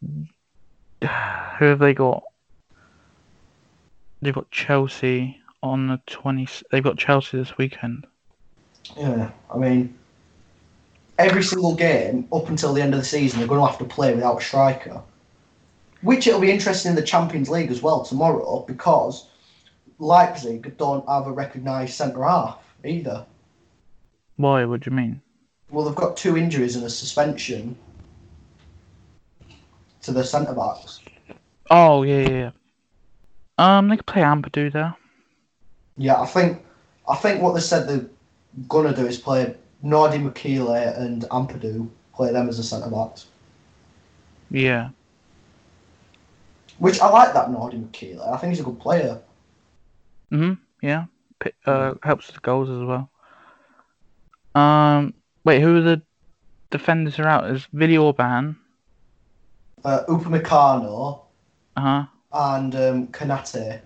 (sighs) Who have they got? They've got Chelsea, on the 20. They've got Chelsea this weekend. Yeah, I mean, every single game up until the end of the season, they're going to have to play without a striker. Which it'll be interesting in the Champions League as well tomorrow because Leipzig don't have a recognised centre half either. Why? What do you mean? Well, they've got two injuries and a suspension to the centre backs. Oh yeah, yeah. Um, they could play Ampadu there. Yeah, I think I think what they said they're gonna do is play Nordi Mukiele and Ampadu, play them as a centre backs. Yeah. Which I like that Nordi Mukiele. I think he's a good player. Mhm. Yeah. P- uh, helps with the goals as well. Um, wait, who are the defenders are out? Is Willi Orban? Uh, Upamecano Uh huh. And um, Konaté.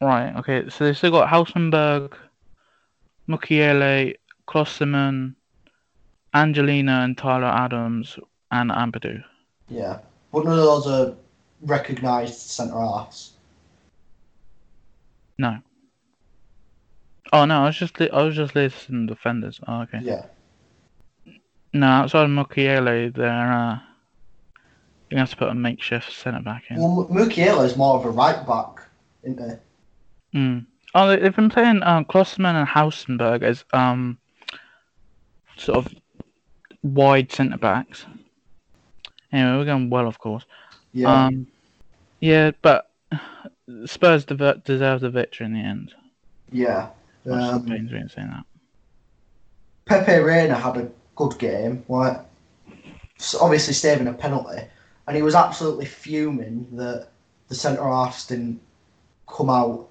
Right. Okay. So they've still got Halstenberg, Mukiele, Klostermann, Angeliño, and Tyler Adams, and Ampadu. Yeah, but none of those are recognised centre halves. No. Oh no, I was just li- I was just listing defenders. Oh, okay. Yeah, No, outside of Mukiele, they're uh, you're gonna have to put a makeshift centre back in. well, M- Mukiele is more of a right back, isn't he? Mm. Oh, they- they've been playing um, Klostermann and Halstenberg as um sort of wide centre backs. Anyway, we're going well, of course. Yeah, Um, yeah, but Spurs deserve the victory in the end. yeah. Um, pains me saying that. Pepe Reina had a good game. S- obviously saving a penalty, and he was absolutely fuming that the centre halves didn't come out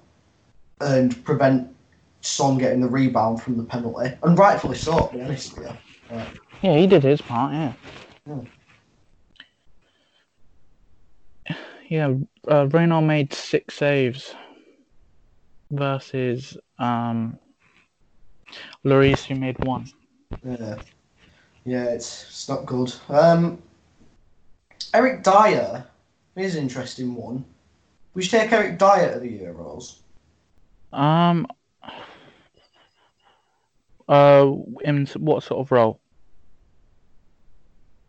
and prevent Son getting the rebound from the penalty, and rightfully so. To be honest with you. Yeah, he did his part. Yeah. Hmm. Yeah, uh, Reynolds made six saves versus um, Lloris, who made one. Yeah, yeah, it's it's not good. Um, Eric Dier is an interesting one. We should take Eric Dier to the Euros. Um, uh, in what sort of role?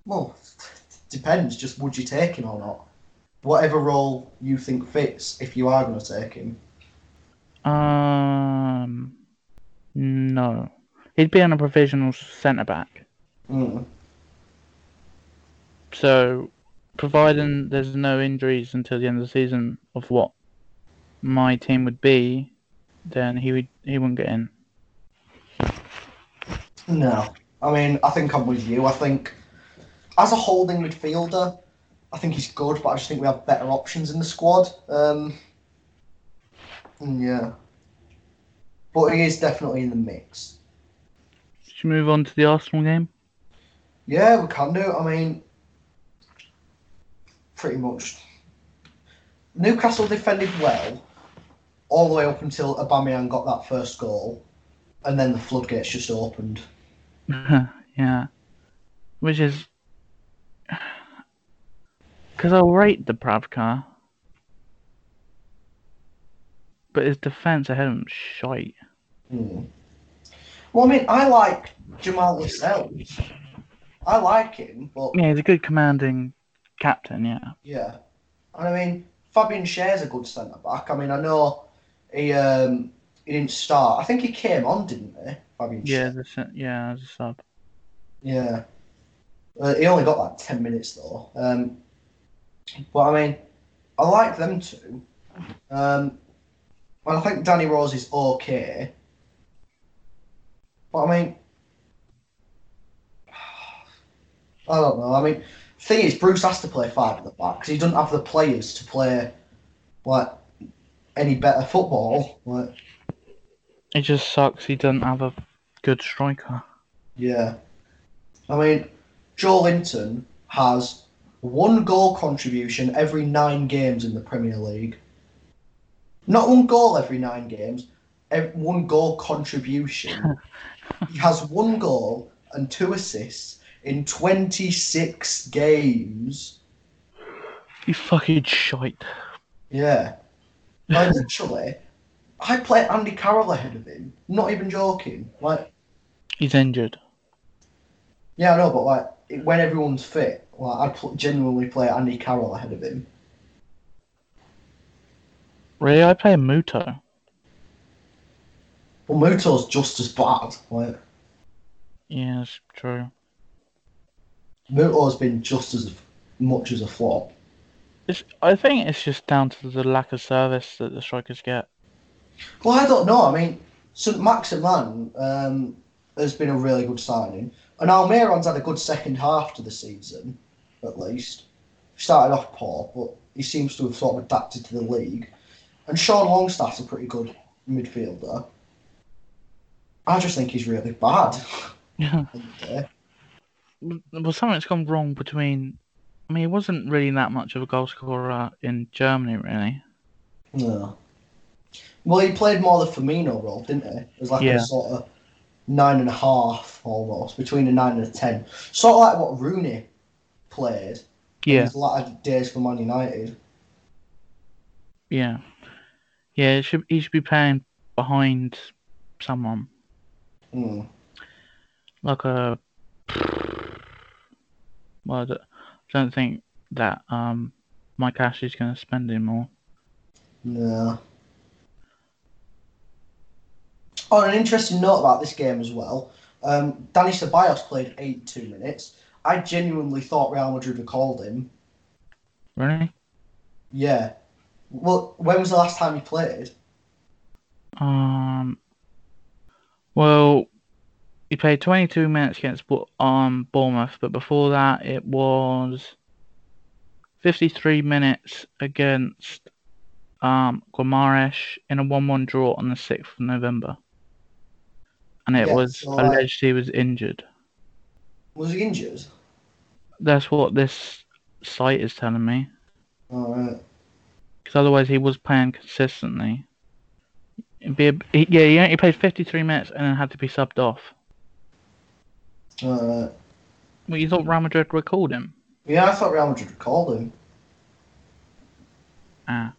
Well, (laughs) depends. Just would you take him or not? Whatever role you think fits, if you are going to take him. Um, no, he'd be on a provisional centre back. Mm. So, providing there's no injuries until the end of the season of what my team would be, then he would he wouldn't get in. No, I mean, I think I'm with you. I think as a holding midfielder, I think he's good, but I just think we have better options in the squad. Um, yeah, but he is definitely in the mix. Should we move on to the Arsenal game? Yeah, we can do. I mean, pretty much. Newcastle defended well, all the way up until Aubameyang got that first goal, and then the floodgates just opened. yeah, which is because I'll rate Dubravka, but his defense ahead of him shite. Hmm. Well, I mean, I like Jamal Lascelles. I like him, but Yeah, he's a good commanding captain. Yeah, yeah, and I mean, Fabian Schär's a good centre back. I mean, I know he um he didn't start. I think he came on, didn't he? Fabian yeah, Scher? the, yeah, as a sub. Yeah. Uh, he only got like 10 minutes though. Um, but I mean, I like them too. Um, well, I think Danny Rose is okay. But I mean, (sighs) I don't know. I mean, thing is, Bruce has to play five at the back because he doesn't have the players to play like any better football. Like, It just sucks he doesn't have a good striker. Yeah. I mean, Joelinton has one goal contribution every nine games in the Premier League. Not one goal every nine games, one goal contribution. (laughs) he has one goal and two assists in 26 games. You fucking shite. Yeah. Like literally, I play Andy Carroll ahead of him. Not even joking. Like, He's injured. yeah, I know, but like when everyone's fit, like I pl- genuinely play Andy Carroll ahead of him. Really, I play Muto. Well, Muto's just as bad. Like Yeah, that's true. Muto's been just as much as a flop. It's, I think it's just down to the lack of service that the strikers get. Well, I don't know. I mean, Saint-Maximin um, has been a really good signing, and Almiron's had a good second half to the season, at least. Started off poor, but he seems to have sort of adapted to the league. And Sean Longstaff's a pretty good midfielder. I just think he's really bad. (laughs) Yeah. In the day. Well, something's gone wrong between. I mean, he wasn't really that much of a goal scorer in Germany, really. No. Well, he played more the Firmino role, didn't he? It was like Yeah. a sort of nine and a half almost, between a nine and a ten. Sort of like what Rooney played. Yeah, his latter days for Man United. yeah, yeah. It should he should be playing behind someone Hmm. like a. Well, I don't- think that um Mike Ashley's going to spend him more. No. Oh, an interesting note about this game as well. Um, Dani Ceballos played 82 minutes. I genuinely thought Real Madrid had called him. Really? Yeah. Well, when was the last time he played? Um. Well, he played 22 minutes against um Bournemouth, but before that it was 53 minutes against um Guimaraes in a 1-1 draw on the 6th of November. And it Yeah, was so, alleged he was injured. Was he injured? That's what this site is telling me. Alright. Because otherwise he was playing consistently. It'd be a, he, yeah, he only played 53 minutes and then had to be subbed off. Alright. Well, you thought Real Madrid recalled him? Yeah, I thought Real Madrid had called him. Ah.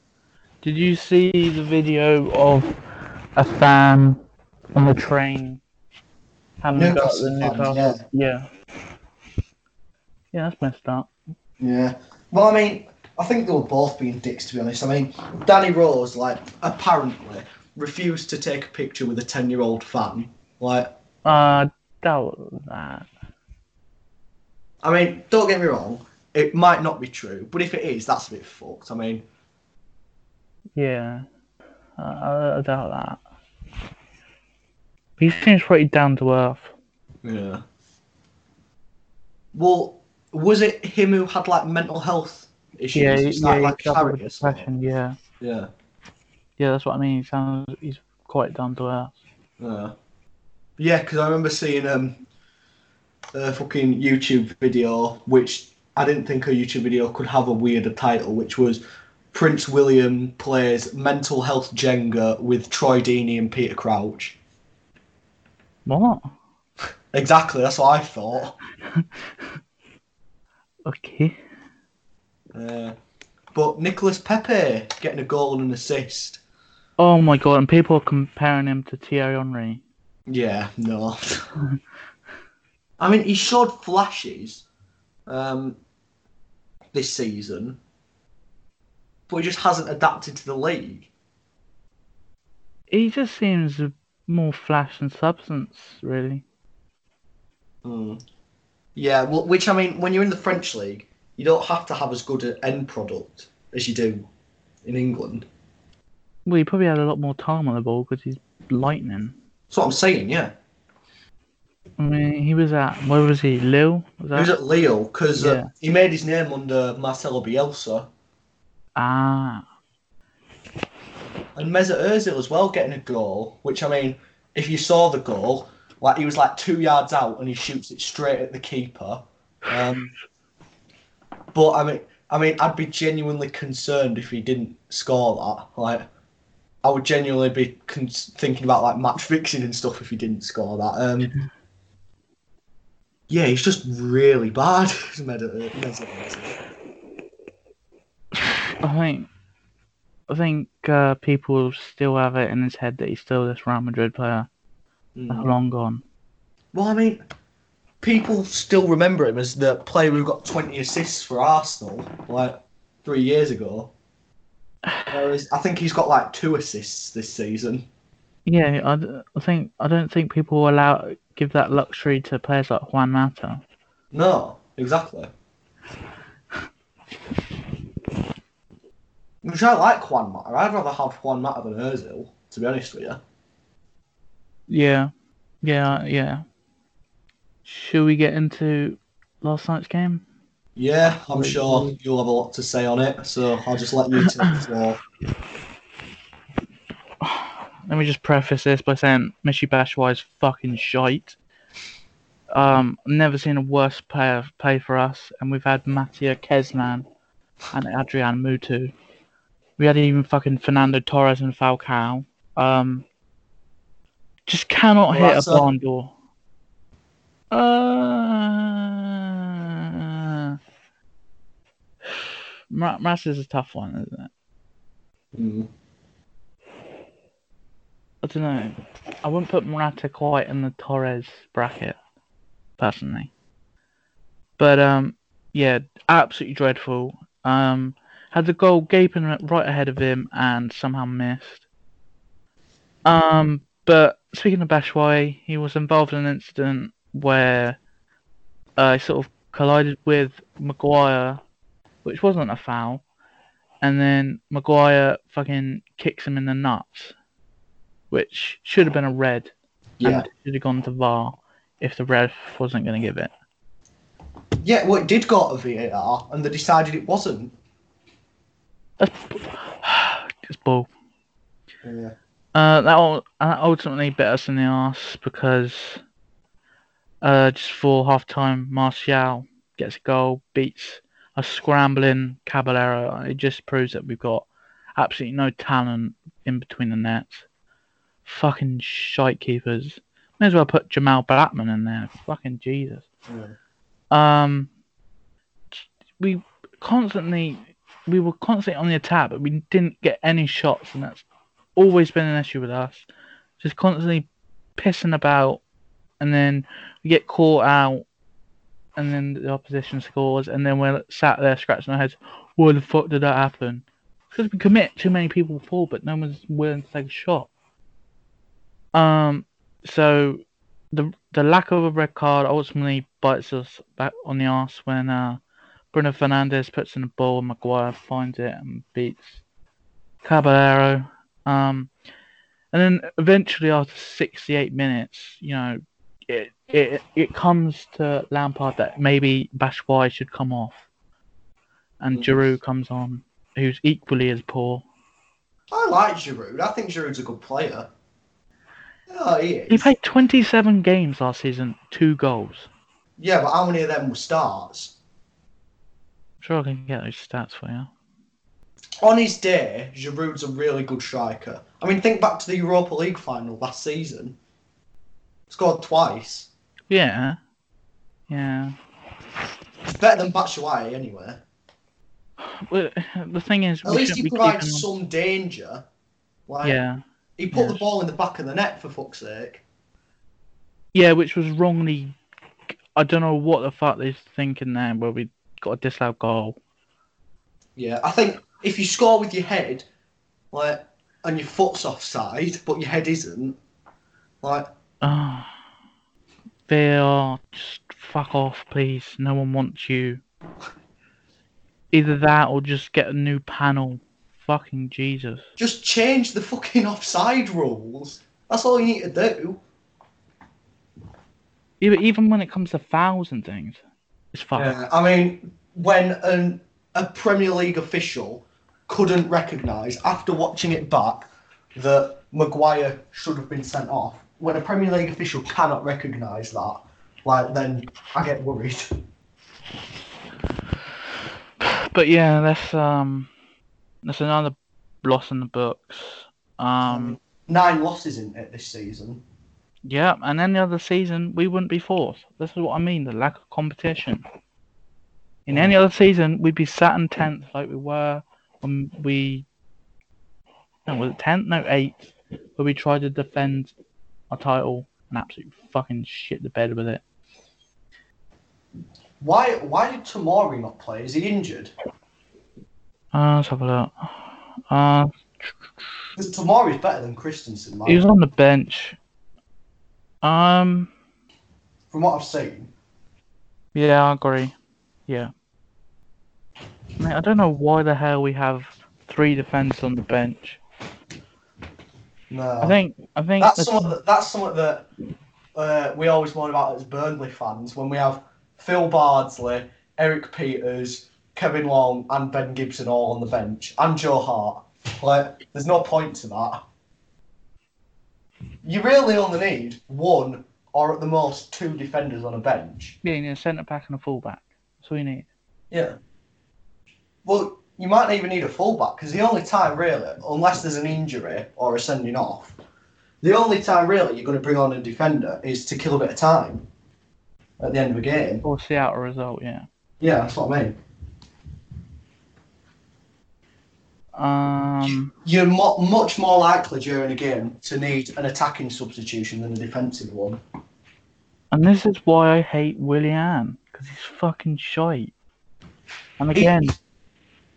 Did you see the video of a fan on the train having a go at the Newcastle Newcastle? Yeah. Yeah, that's messed up. Yeah. Well, I mean, I think they were both being dicks, to be honest. I mean, Danny Rose, like, apparently refused to take a picture with a 10 year old fan. Like, Uh, doubt that. I mean, don't get me wrong, it might not be true, but if it is, that's a bit fucked. I mean, Yeah. I, I doubt that. He seems pretty down to earth. yeah. Well, was it him who had, like, mental health issues? Yeah, He yeah, like, suffered with carrying us or- depression. Yeah, Yeah. yeah, that's what I mean. He sounds he's quite down to earth. Yeah. Yeah, because I remember seeing um, a fucking YouTube video, which I didn't think a YouTube video could have a weirder title, which was Prince William plays mental health Jenga with Troy Deeney and Peter Crouch. What? Exactly, that's what I thought. (laughs) Okay. Uh, but Nicolas Pépé getting a goal and an assist. Oh my god! And people are comparing him to Thierry Henry. Yeah, no. (laughs) I mean, he showed flashes um, this season, but he just hasn't adapted to the league. He just seems more flash than substance, really. Mm. Yeah, well, which I mean, when you're in the French league, you don't have to have as good an end product as you do in England. Well, he probably had a lot more time on the ball because he's lightning. That's what I'm saying. Yeah, I mean, he was at where was he? Lille? Was he was at Lille because uh, he made his name under Marcelo Bielsa Ah, and Mesut Ozil as well, getting a goal. Which I mean, if you saw the goal, like he was like two yards out and he shoots it straight at the keeper. Um, but I mean, I mean, I'd be genuinely concerned if he didn't score that. Like, I would genuinely be con- thinking about like match fixing and stuff if he didn't score that. Um, yeah, he's just really bad. (laughs) Ozil. I think I think uh, people still have it in his head that he's still this Real Madrid player. That's long gone. Well, I mean, people still remember him as the player who got 20 assists for Arsenal like three years ago. Whereas I think he's got like two assists this season. Yeah, I, I think I don't think people will allow give that luxury to players like Juan Mata. No, exactly. Which I like Juan Mata. I'd rather have Juan Mata than Ozil, to be honest with you. Yeah, yeah, yeah. Should we get into last night's game? Yeah, I'm sure you'll have a lot to say on it, so I'll just let you take the floor. Let me just preface this by saying Michi Batshuayi is fucking shite. Um, never seen a worse player play for us, and we've had Mateja Kezman and Adrian Mutu. We had even fucking Fernando Torres and Falcao. Um, just cannot hit a Morata. barn door. Uh, Mar- is a tough one, isn't it? Mm. I don't know. I wouldn't put Morata quite in the Torres bracket, personally. But um, yeah, absolutely dreadful. Um, had the goal gaping right ahead of him and somehow missed. Um, but speaking of Batshuayi, he was involved in an incident where uh, he sort of collided with Maguire, which wasn't a foul, and then Maguire fucking kicks him in the nuts, which should have been a red Yeah. and should have gone to VAR if the ref wasn't going to give it. Yeah, well, it did go to VAR, and they decided it wasn't. That's (sighs) it's bull. Yeah. Uh, that ul- that ultimately bit us in the arse because uh, just for half time, Martial gets a goal, beats a scrambling Caballero. It just proves that we've got absolutely no talent in between the nets. Fucking shite keepers. May as well put Jamal Blackman in there. Fucking Jesus. Um, we constantly, we were constantly on the attack, but we didn't get any shots, and that's always been an issue with us. Just constantly pissing about, and then we get caught out, and then the opposition scores, and then we're sat there scratching our heads. Why the fuck did that happen? Because we commit too many people forward, but no one's willing to take a shot. Um, so the the lack of a red card ultimately bites us back on the ass when uh, Bruno Fernandes puts in the ball and Maguire finds it and beats Caballero. Um, and then eventually after 68 minutes, you know, it it it comes to Lampard that maybe Batshuayi should come off, and Mm. Giroud comes on, who's equally as poor. I like Giroud. I think Giroud's a good player. Oh, he is. He played 27 games last season, two goals. Yeah, but how many of them were starts? Sure, I can get those stats for you. On his day, Giroud's a really good striker. I mean, think back to the Europa League final last season. Scored twice. Yeah, yeah. It's better than Batshuayi anyway. Well, the thing is, At least he provides some danger. Like, Yeah, he put the ball in the back of the net for fuck's sake. yeah, which was wrongly. I don't know what the fuck they're thinking there, where we got a disallowed goal. Yeah, I think if you score with your head, like, and your foot's offside, but your head isn't, like, (sighs) Oh, are just fuck off, please. No one wants you. Either that or just get a new panel. Fucking Jesus. just change the fucking offside rules. That's all you need to do. Even when it comes to fouls and things, it's fuck. Yeah, I mean, when an, a Premier League official couldn't recognise, after watching it back, that Maguire should have been sent off, when a Premier League official cannot recognise that, like, then I get worried. But yeah, that's um, that's another loss in the books. Um, Nine losses in it this season. yeah, and any other season we wouldn't be fourth. This is what I mean, the lack of competition. In any other season, we'd be sat in tenth like we were when we no, was it tenth? No, eighth, where we tried to defend our title and absolutely fucking shit the bed with it. Why why did Tamori not play? Is he injured? Uh, let's have a look. Uh, Because Tamori's better than Christensen, man. he was on the bench. Um, From what I've seen. yeah, I agree. Yeah. Mate, I don't know why the hell we have three defenders on the bench. No. I think I think that's something that, that's something that uh, we always moan about as Burnley fans when we have Phil Bardsley, Erik Pieters, Kevin Long, and Ben Gibson all on the bench, and Joe Hart. Like, there's no point to that. You really only need one or at the most two defenders on a bench. yeah, you need a centre back and a full back. That's all you need. Yeah. Well, you might not even need a fullback because the only time really, unless there's an injury or a sending off, the only time really you're going to bring on a defender is to kill a bit of time at the end of a game. Or see out a result, yeah. Yeah, that's what I mean. Um, You're mo- much more likely during a game to need an attacking substitution than a defensive one. and this is why I hate Willian because he's fucking shite. And again,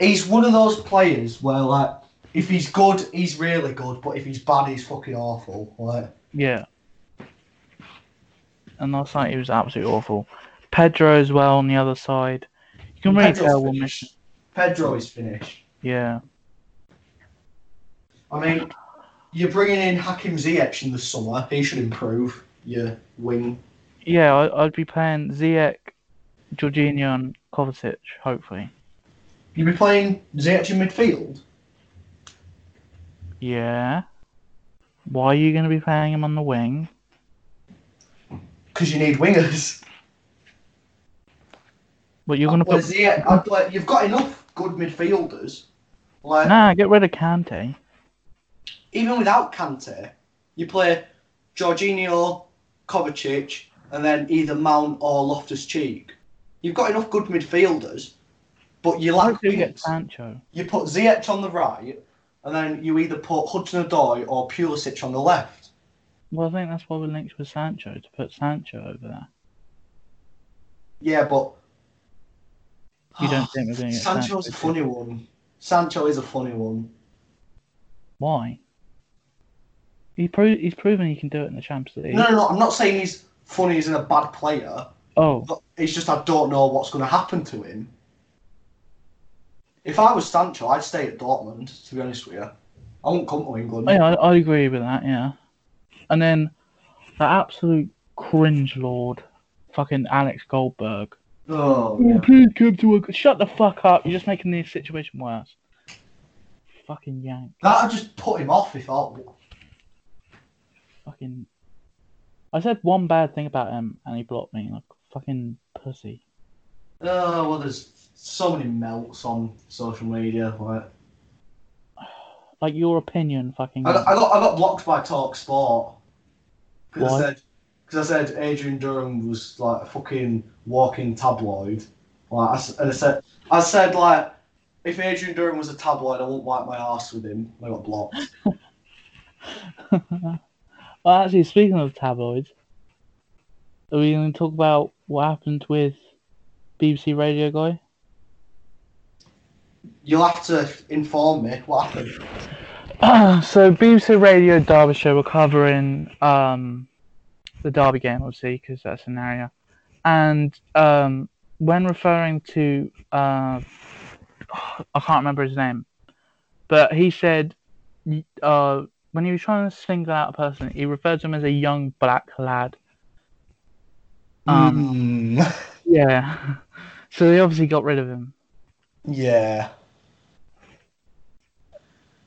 He's one of those players where like if he's good, he's really good, but if he's bad, he's fucking awful. Like yeah. And last night he was absolutely awful. Pedro as well on the other side. You can really Pedro's tell we're Pedro is finished. Yeah. I mean, you're bringing in Hakim Ziyech in the summer. He should improve your wing. Yeah, I'd be playing Ziyech, Jorginho, and Kovacic, hopefully. You'll be playing Ziyech in midfield. Yeah. Why are you going to be playing him on the wing? Because you need wingers. But you're going to put. Ziyech, I'd play, you've got enough good midfielders. Like Nah, get rid of Kante. even without Kante, you play Jorginho, Kovacic, and then either Mount or Loftus Cheek. You've got enough good midfielders, but you lack do you get. Sancho? You put Ziyech on the right, and then you either put Hudson-Odoi or Pulisic on the left. Well, I think that's why we're linked with Sancho to put Sancho over there. Yeah, but You don't think we're going to Sancho's Sancho? a funny one. Sancho is a funny one. Why? He pro- he's proven he can do it in the Champions League. No, no, no. I'm not saying he's funny He's in a bad player. Oh, But it's just I don't know what's going to happen to him. If I was Sancho, I'd stay at Dortmund. To be honest with you, I won't come to England. yeah, I, I agree with that. Yeah, and then that absolute cringe lord, fucking Alex Goldberg. Oh, yeah. please come to work. Shut the fuck up. You're just making the situation worse. Fucking yank. That'd just put him off if I. Fucking. I said one bad thing about him and he blocked me like fucking pussy. Oh well, there's so many melts on social media. Like Like your opinion, fucking. I got, I got, I got blocked by Talk Sport because I said because I said Adrian Durham was like a fucking walking tabloid. Like I, and I said I said like if Adrian Durham was a tabloid, I wouldn't wipe my ass with him. I got blocked. (laughs) well, actually, speaking of tabloids, are we going to talk about what happened with BBC Radio Guy? You'll have to inform me what happened. (clears throat) so BBC Radio Derbyshire were covering um, the Derby game, obviously, because that's an area. And um, when referring to, uh, (sighs) I can't remember his name, but he said uh, when he was trying to single out a person, he referred to him as a young black lad. Um, Mm, (laughs) Yeah. (laughs) So they obviously got rid of him. yeah.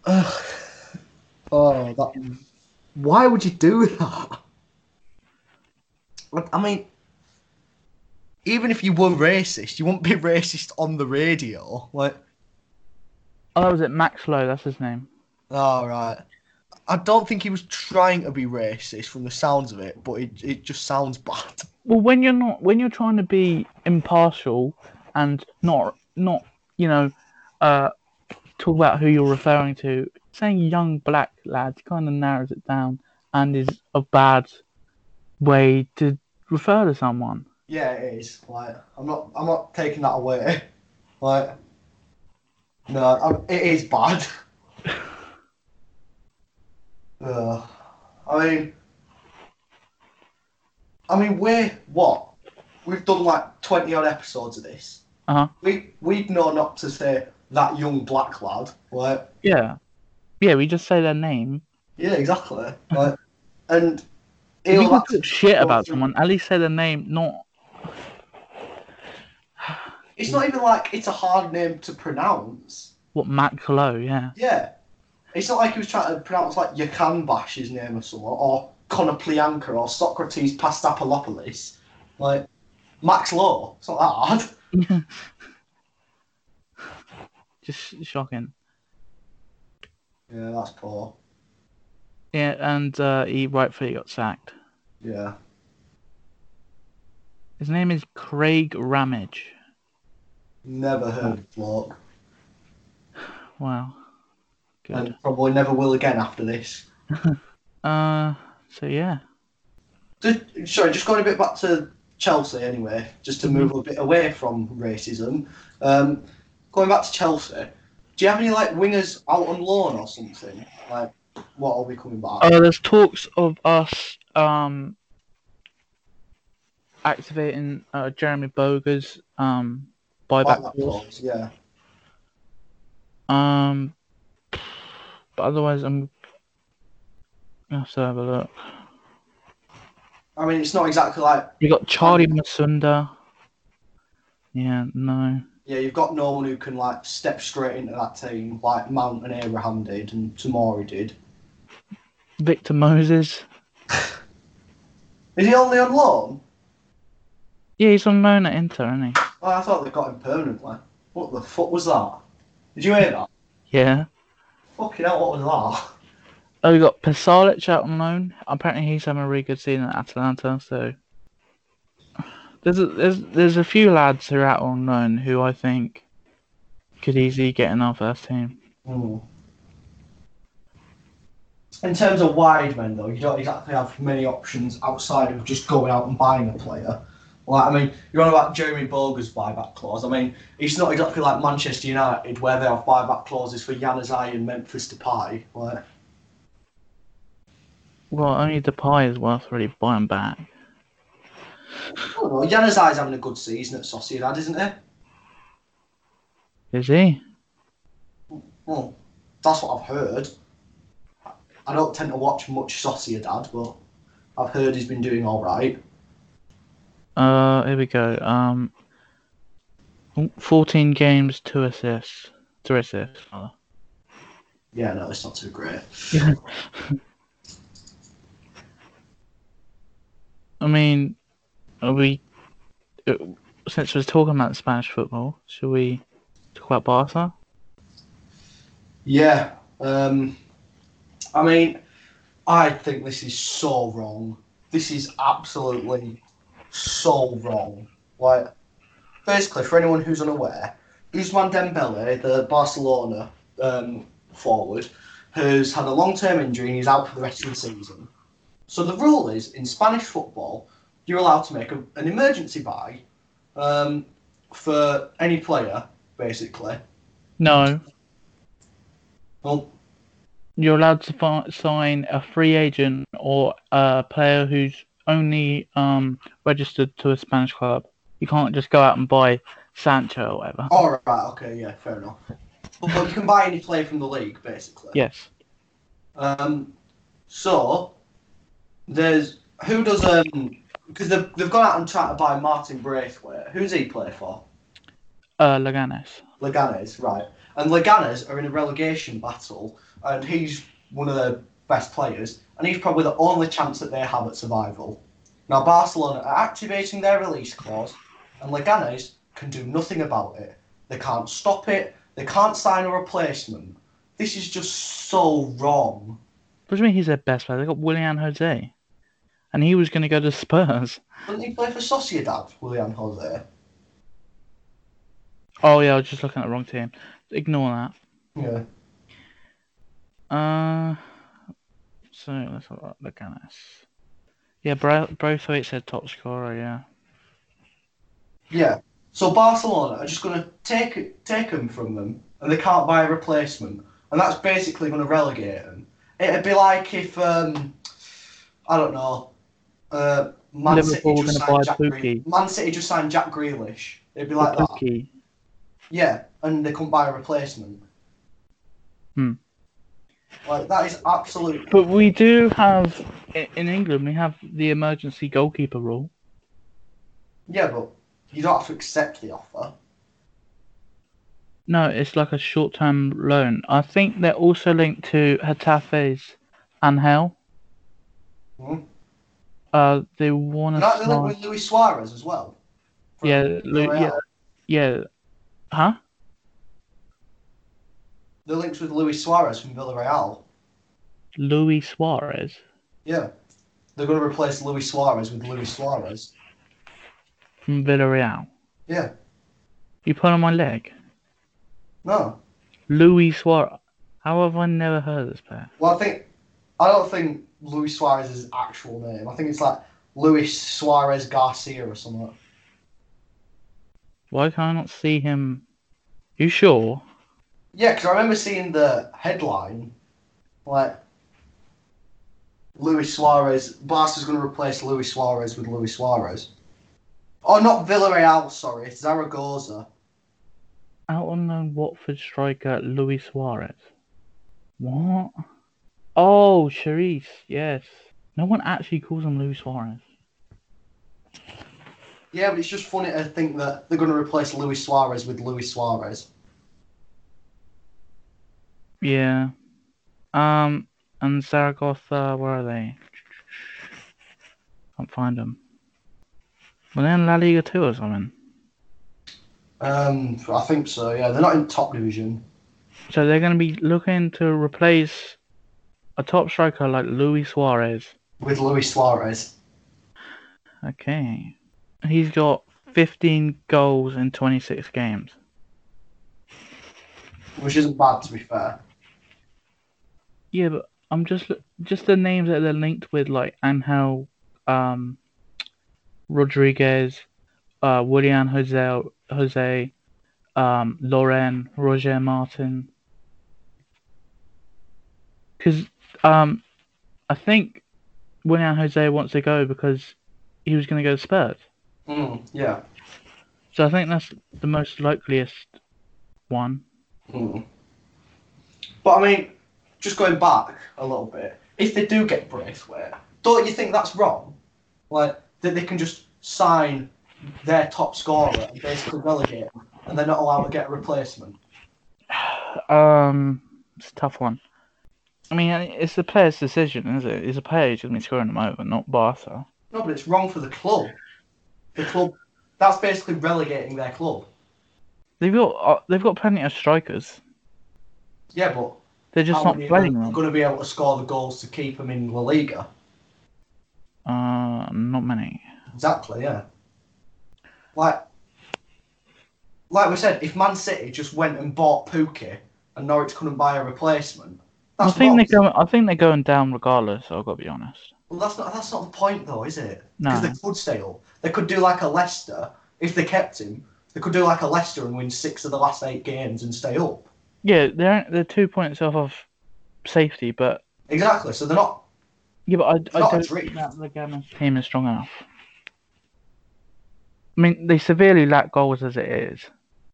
Ugh. Oh, that. Why would you do that? Like, I mean, even if you were racist, you wouldn't be (laughs) racist on the radio. Like, Oh, that was it. Max Lowe, that's his name. all right. I don't think he was trying to be racist from the sounds of it, but it, it just sounds bad. (laughs) Well, when you're not, when you're trying to be impartial and not, not, you know, uh, talk about who you're referring to. Saying young black lads kind of narrows it down and is a bad way to refer to someone. Yeah, it is. Like, I'm not, I'm not taking that away. (laughs) Like, no, I'm, it is bad. (laughs) uh, I mean, I mean, we're what? We've done like twenty odd episodes of this. Uh huh. We we know not to say that young black lad. Like, Yeah. Yeah, we just say their name. yeah, exactly. Like, and If you talk shit about through- someone, at least say their name, not. It's not even like it's a hard name to pronounce. What Matt Lowe, yeah. Yeah. It's not like he was trying to pronounce like Yakanbash his name or something, or Konoplyanka or Socrates Pastapalopoulos. Like Max Lowe. It's not that hard. (laughs) Just shocking. Yeah, that's poor. Yeah, and uh, he rightfully got sacked. Yeah. His name is Craig Ramage. Never heard of bloke. (sighs) Wow. Good. And probably never will again after this. (laughs) Uh, so yeah. Just, sorry, just going a bit back to Chelsea anyway, just to move a bit away from racism. Um, going back to Chelsea, do you have any like wingers out on loan or something? Like, what are we coming back? Uh, there's talks of us um activating uh, Jeremie Boga's um buyback Buyback clause. yeah. Um, but otherwise, I'm. I have to have a look. I mean, it's not exactly like You got Charly Musonda. Yeah, no. Yeah, you've got no one who can like step straight into that team like Mount and Abraham did and Tamori did. Victor Moses. Is he only on loan? Yeah, he's on loan at Inter, isn't he? Oh, I thought they got him permanently. What the fuck was that? Did you hear that? Yeah. Fucking hell, what was that? Oh, we got Pasalic out on loan. Apparently, he's having a really good season at Atalanta. So there's a, there's there's a few lads who are out on loan who I think could easily get in our first team. Hmm. In terms of wide men, though, you don't exactly have many options outside of just going out and buying a player. Like, I mean, you're on about Jeremie Boga's buyback clause. I mean, it's not exactly like Manchester United where they have buyback clauses for Januzaj and Memphis Depay. Like, Well, only Depay is worth really buying back. I don't. Januzaj's having a good season at Sociedad, isn't he? Is he? Well, that's what I've heard. I don't tend to watch much Sociedad, but I've heard he's been doing all right. Uh, here we go. Um, 14 games, two assists, three assists. rather. Yeah, no, it's not too great. (laughs) I mean, are we? uh, Since we're talking about Spanish football, should we talk about Barca? Yeah. Um, I mean, I think this is so wrong. This is absolutely so wrong. Like, basically, for anyone who's unaware, Ousmane Dembele, the Barcelona um, forward, has had a long-term injury and he's out for the rest of the season. So the rule is, in Spanish football, you're allowed to make a, an emergency buy um, for any player, basically. No, Well, you're allowed to fi- sign a free agent or a player who's only um registered to a Spanish club. You can't just go out and buy Sancho or whatever. All right. Okay. Yeah. Fair enough. But, but you can buy any player from the league, basically. Yes. Um. So there's who does um because they've, they've gone out and tried to buy Martin Braithwaite. Who's he play for? Uh, Leganes. Leganes, right? And Leganes are in a relegation battle, and he's one of the best players, and he's probably the only chance that they have at survival. Now Barcelona are activating their release clause, and Leganes can do nothing about it. They can't stop it. They can't sign a replacement. This is just so wrong. What do you mean he's their best player? They got Willian Jose, and he was going to go to Spurs. Didn't he play for Sociedad, Willian Jose? Oh yeah, I was just looking at the wrong team. Ignore that. Yeah. Uh, so let's look at this. Yeah, Braithwaite said top scorer. Yeah. Yeah. So Barcelona are just going to take take him from them, and they can't buy a replacement, and that's basically going to relegate them. It'd be like if um, I don't know, uh, Man Liverpool City just signed Jack. Grealish. Man City just signed Jack Grealish. It'd be like that. Yeah, and they couldn't buy a replacement. Hmm. Like that is absolute. But we do have in England. We have the emergency goalkeeper rule. Yeah, but you don't have to accept the offer. No, it's like a short-term loan. I think they're also linked to Getafe's Angel. Hmm. Uh, they to that they link with Luis Suarez as well. Yeah, Lu- yeah, yeah. Huh? The links with Luis Suarez from Villarreal. Luis Suarez. Yeah. They're going to replace Luis Suarez with Luis Suarez. from Villarreal. Yeah. You put on my leg. No. Luis Suarez. How have I never heard of this player? Well, I think I don't think Luis Suarez's actual name. I think it's like Luis Suarez Garcia or something. Why can I not see him? You sure? Yeah, because I remember seeing the headline, like Luis Suarez. Barca's going to replace Luis Suarez with Luis Suarez. Oh, not Villarreal. Sorry, it's Zaragoza. Out unknown Watford striker Luis Suarez. What? Oh, Charris. Yes. No one actually calls him Luis Suarez. Yeah, but it's just funny to think that they're going to replace Luis Suarez with Luis Suarez. Yeah. Um. And Zaragoza, where are they? Can't find them. Well, they're in La Liga too or something. Um, I think so. Yeah, they're not in top division. So they're going to be looking to replace a top striker like Luis Suarez. with Luis Suarez. Okay. He's got 15 goals in 26 games. which isn't bad to be fair. Yeah, but I'm just just the names that they're linked with, like Angel, um, Rodriguez, uh, Willian Jose, Jose, um, Loren, Roger Martin. Because um, I think Willian Jose wants to go because he was going to go to Spurs. Mm, yeah. So I think that's the most likeliest one. Mm. But I mean, just going back a little bit, if they do get Braithwaite, don't you think that's wrong? Like that they can just sign their top scorer and basically relegate him, and they're not allowed to get a replacement. (sighs) Um, it's a tough one. I mean, it's the player's decision, is it? It's a player who's going to be scoring them over, not Barca. No, but it's wrong for the club. The club. That's basically relegating their club. They've got uh, they've got plenty of strikers. Yeah, but They're just not playing them. going to be able to score the goals to keep them in La Liga? Uh, not many. Exactly, yeah. Like, like we said, if Man City just went and bought Pukki and Norwich couldn't buy a replacement, I think they're going. I think they're going down regardless. I've got to be honest. Well, that's not that's not the point though, is it? No. Because they could stay up. They could do like a Leicester if they kept him. They could do like a Leicester and win six of the last eight games and stay up. Yeah, they're they're two points off of safety, but Exactly. So they're not. yeah, but I, I don't think that the Gammon team is strong enough. I mean, they severely lack goals as it is,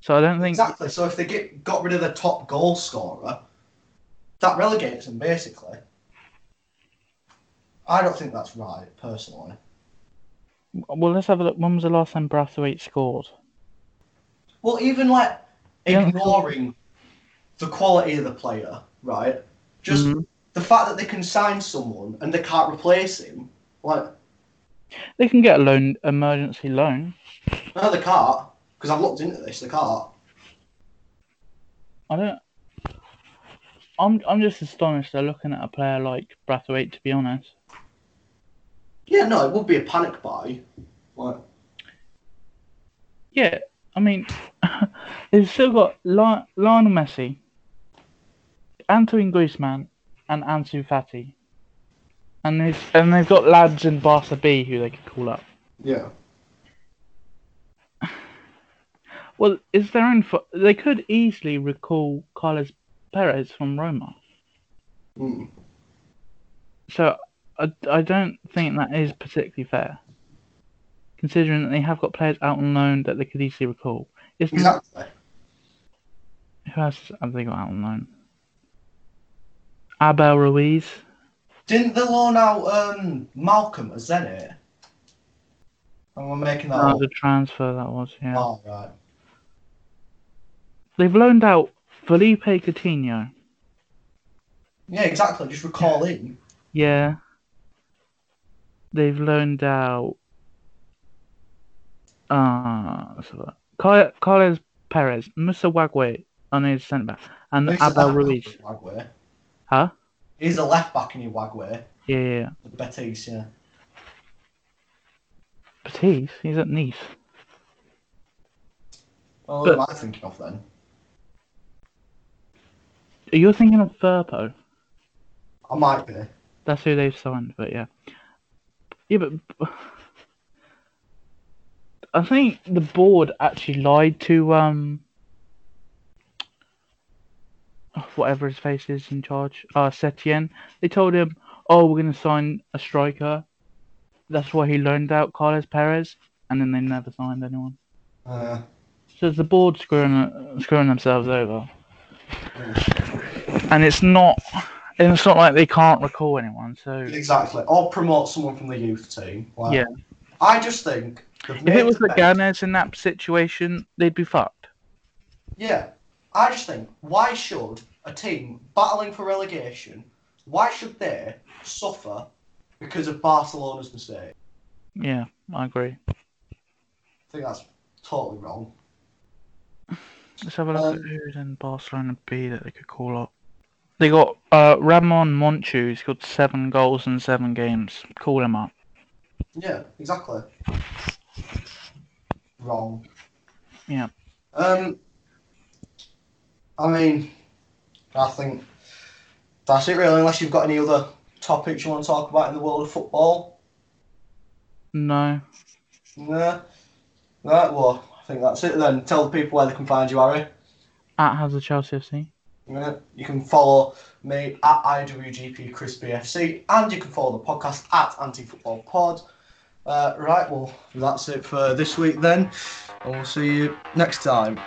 so I don't think. Exactly. So if they get got rid of the top goal scorer, that relegates them basically. I don't think that's right, personally. Well, let's have a look. When was the last time Brathwaite scored? Well, even like ignoring the quality of the player, right? Just Mhm. the fact that they can sign someone and they can't replace him. Like, They can get a loan, emergency loan. no, they can't. Because I've looked into this, they can't. I don't. I'm I'm just astonished they're looking at a player like Braithwaite. To be honest, Yeah, no, it would be a panic buy. Like, yeah. I mean, (laughs) they've still got Li- Lionel Messi, Antoine Griezmann and Ansu Fati. And they've, and they've got lads in Barca B who they could call up. Yeah. (sighs) Well, is their own. Fo- they could easily recall Carles Perez from Roma. Mm. So I, I don't think that is particularly fair, considering that they have got players out on loan that they could easily recall. Exactly. who else have they got out on loan? Abel Ruiz. Didn't they loan out um, Malcom at Zenit? And we're making that Oh, up. the transfer that was. Yeah, Oh, right. they've loaned out Felipe Coutinho. Yeah, exactly. Just recall in. Yeah. They've loaned out. Uh, let's have a look. Car- Carlos Perez, Moussa Wagué on his centre back, and a Abel Ruiz. Wagué. Huh? He's a left back in Wagué. Yeah, yeah, yeah. Betis, yeah. Betis, he's at Nice. Well, But- what am I thinking of then? You're thinking of Firpo. I might be. That's who they've signed, but yeah. Yeah, but (sighs) I think the board actually lied to um whatever his face is in charge, uh Setien. They told him, "Oh, we're going to sign a striker." That's why he loaned out Carlos Perez, and then they never signed anyone. Uh, So it's the board screwing screwing themselves over, and it's not. And it's not like they can't recall anyone. So exactly. Or promote someone from the youth team. Like, Yeah. I just think. If it was the the bet- in that situation, they'd be fucked. Yeah. I just think, why should a team battling for relegation, why should they suffer because of Barcelona's mistake? Yeah, I agree. I think that's totally wrong. Let's have a look Um, at who's in Barcelona B that they could call up. They got uh, Ramon Monchu, He's got seven goals in seven games. Call him up. Yeah, exactly. Wrong. Yeah. Um. I mean, I think that's it really. Unless you've got any other topics you want to talk about in the world of football. No. Nah. Right. Well, I think that's it then. Tell the people where they can find you, Harry. At has a Chelsea FC. You can follow me at IWGP Crispy FC and you can follow the podcast at Anti Football Pod. Uh, right, well, that's it for this week then, and we'll see you next time.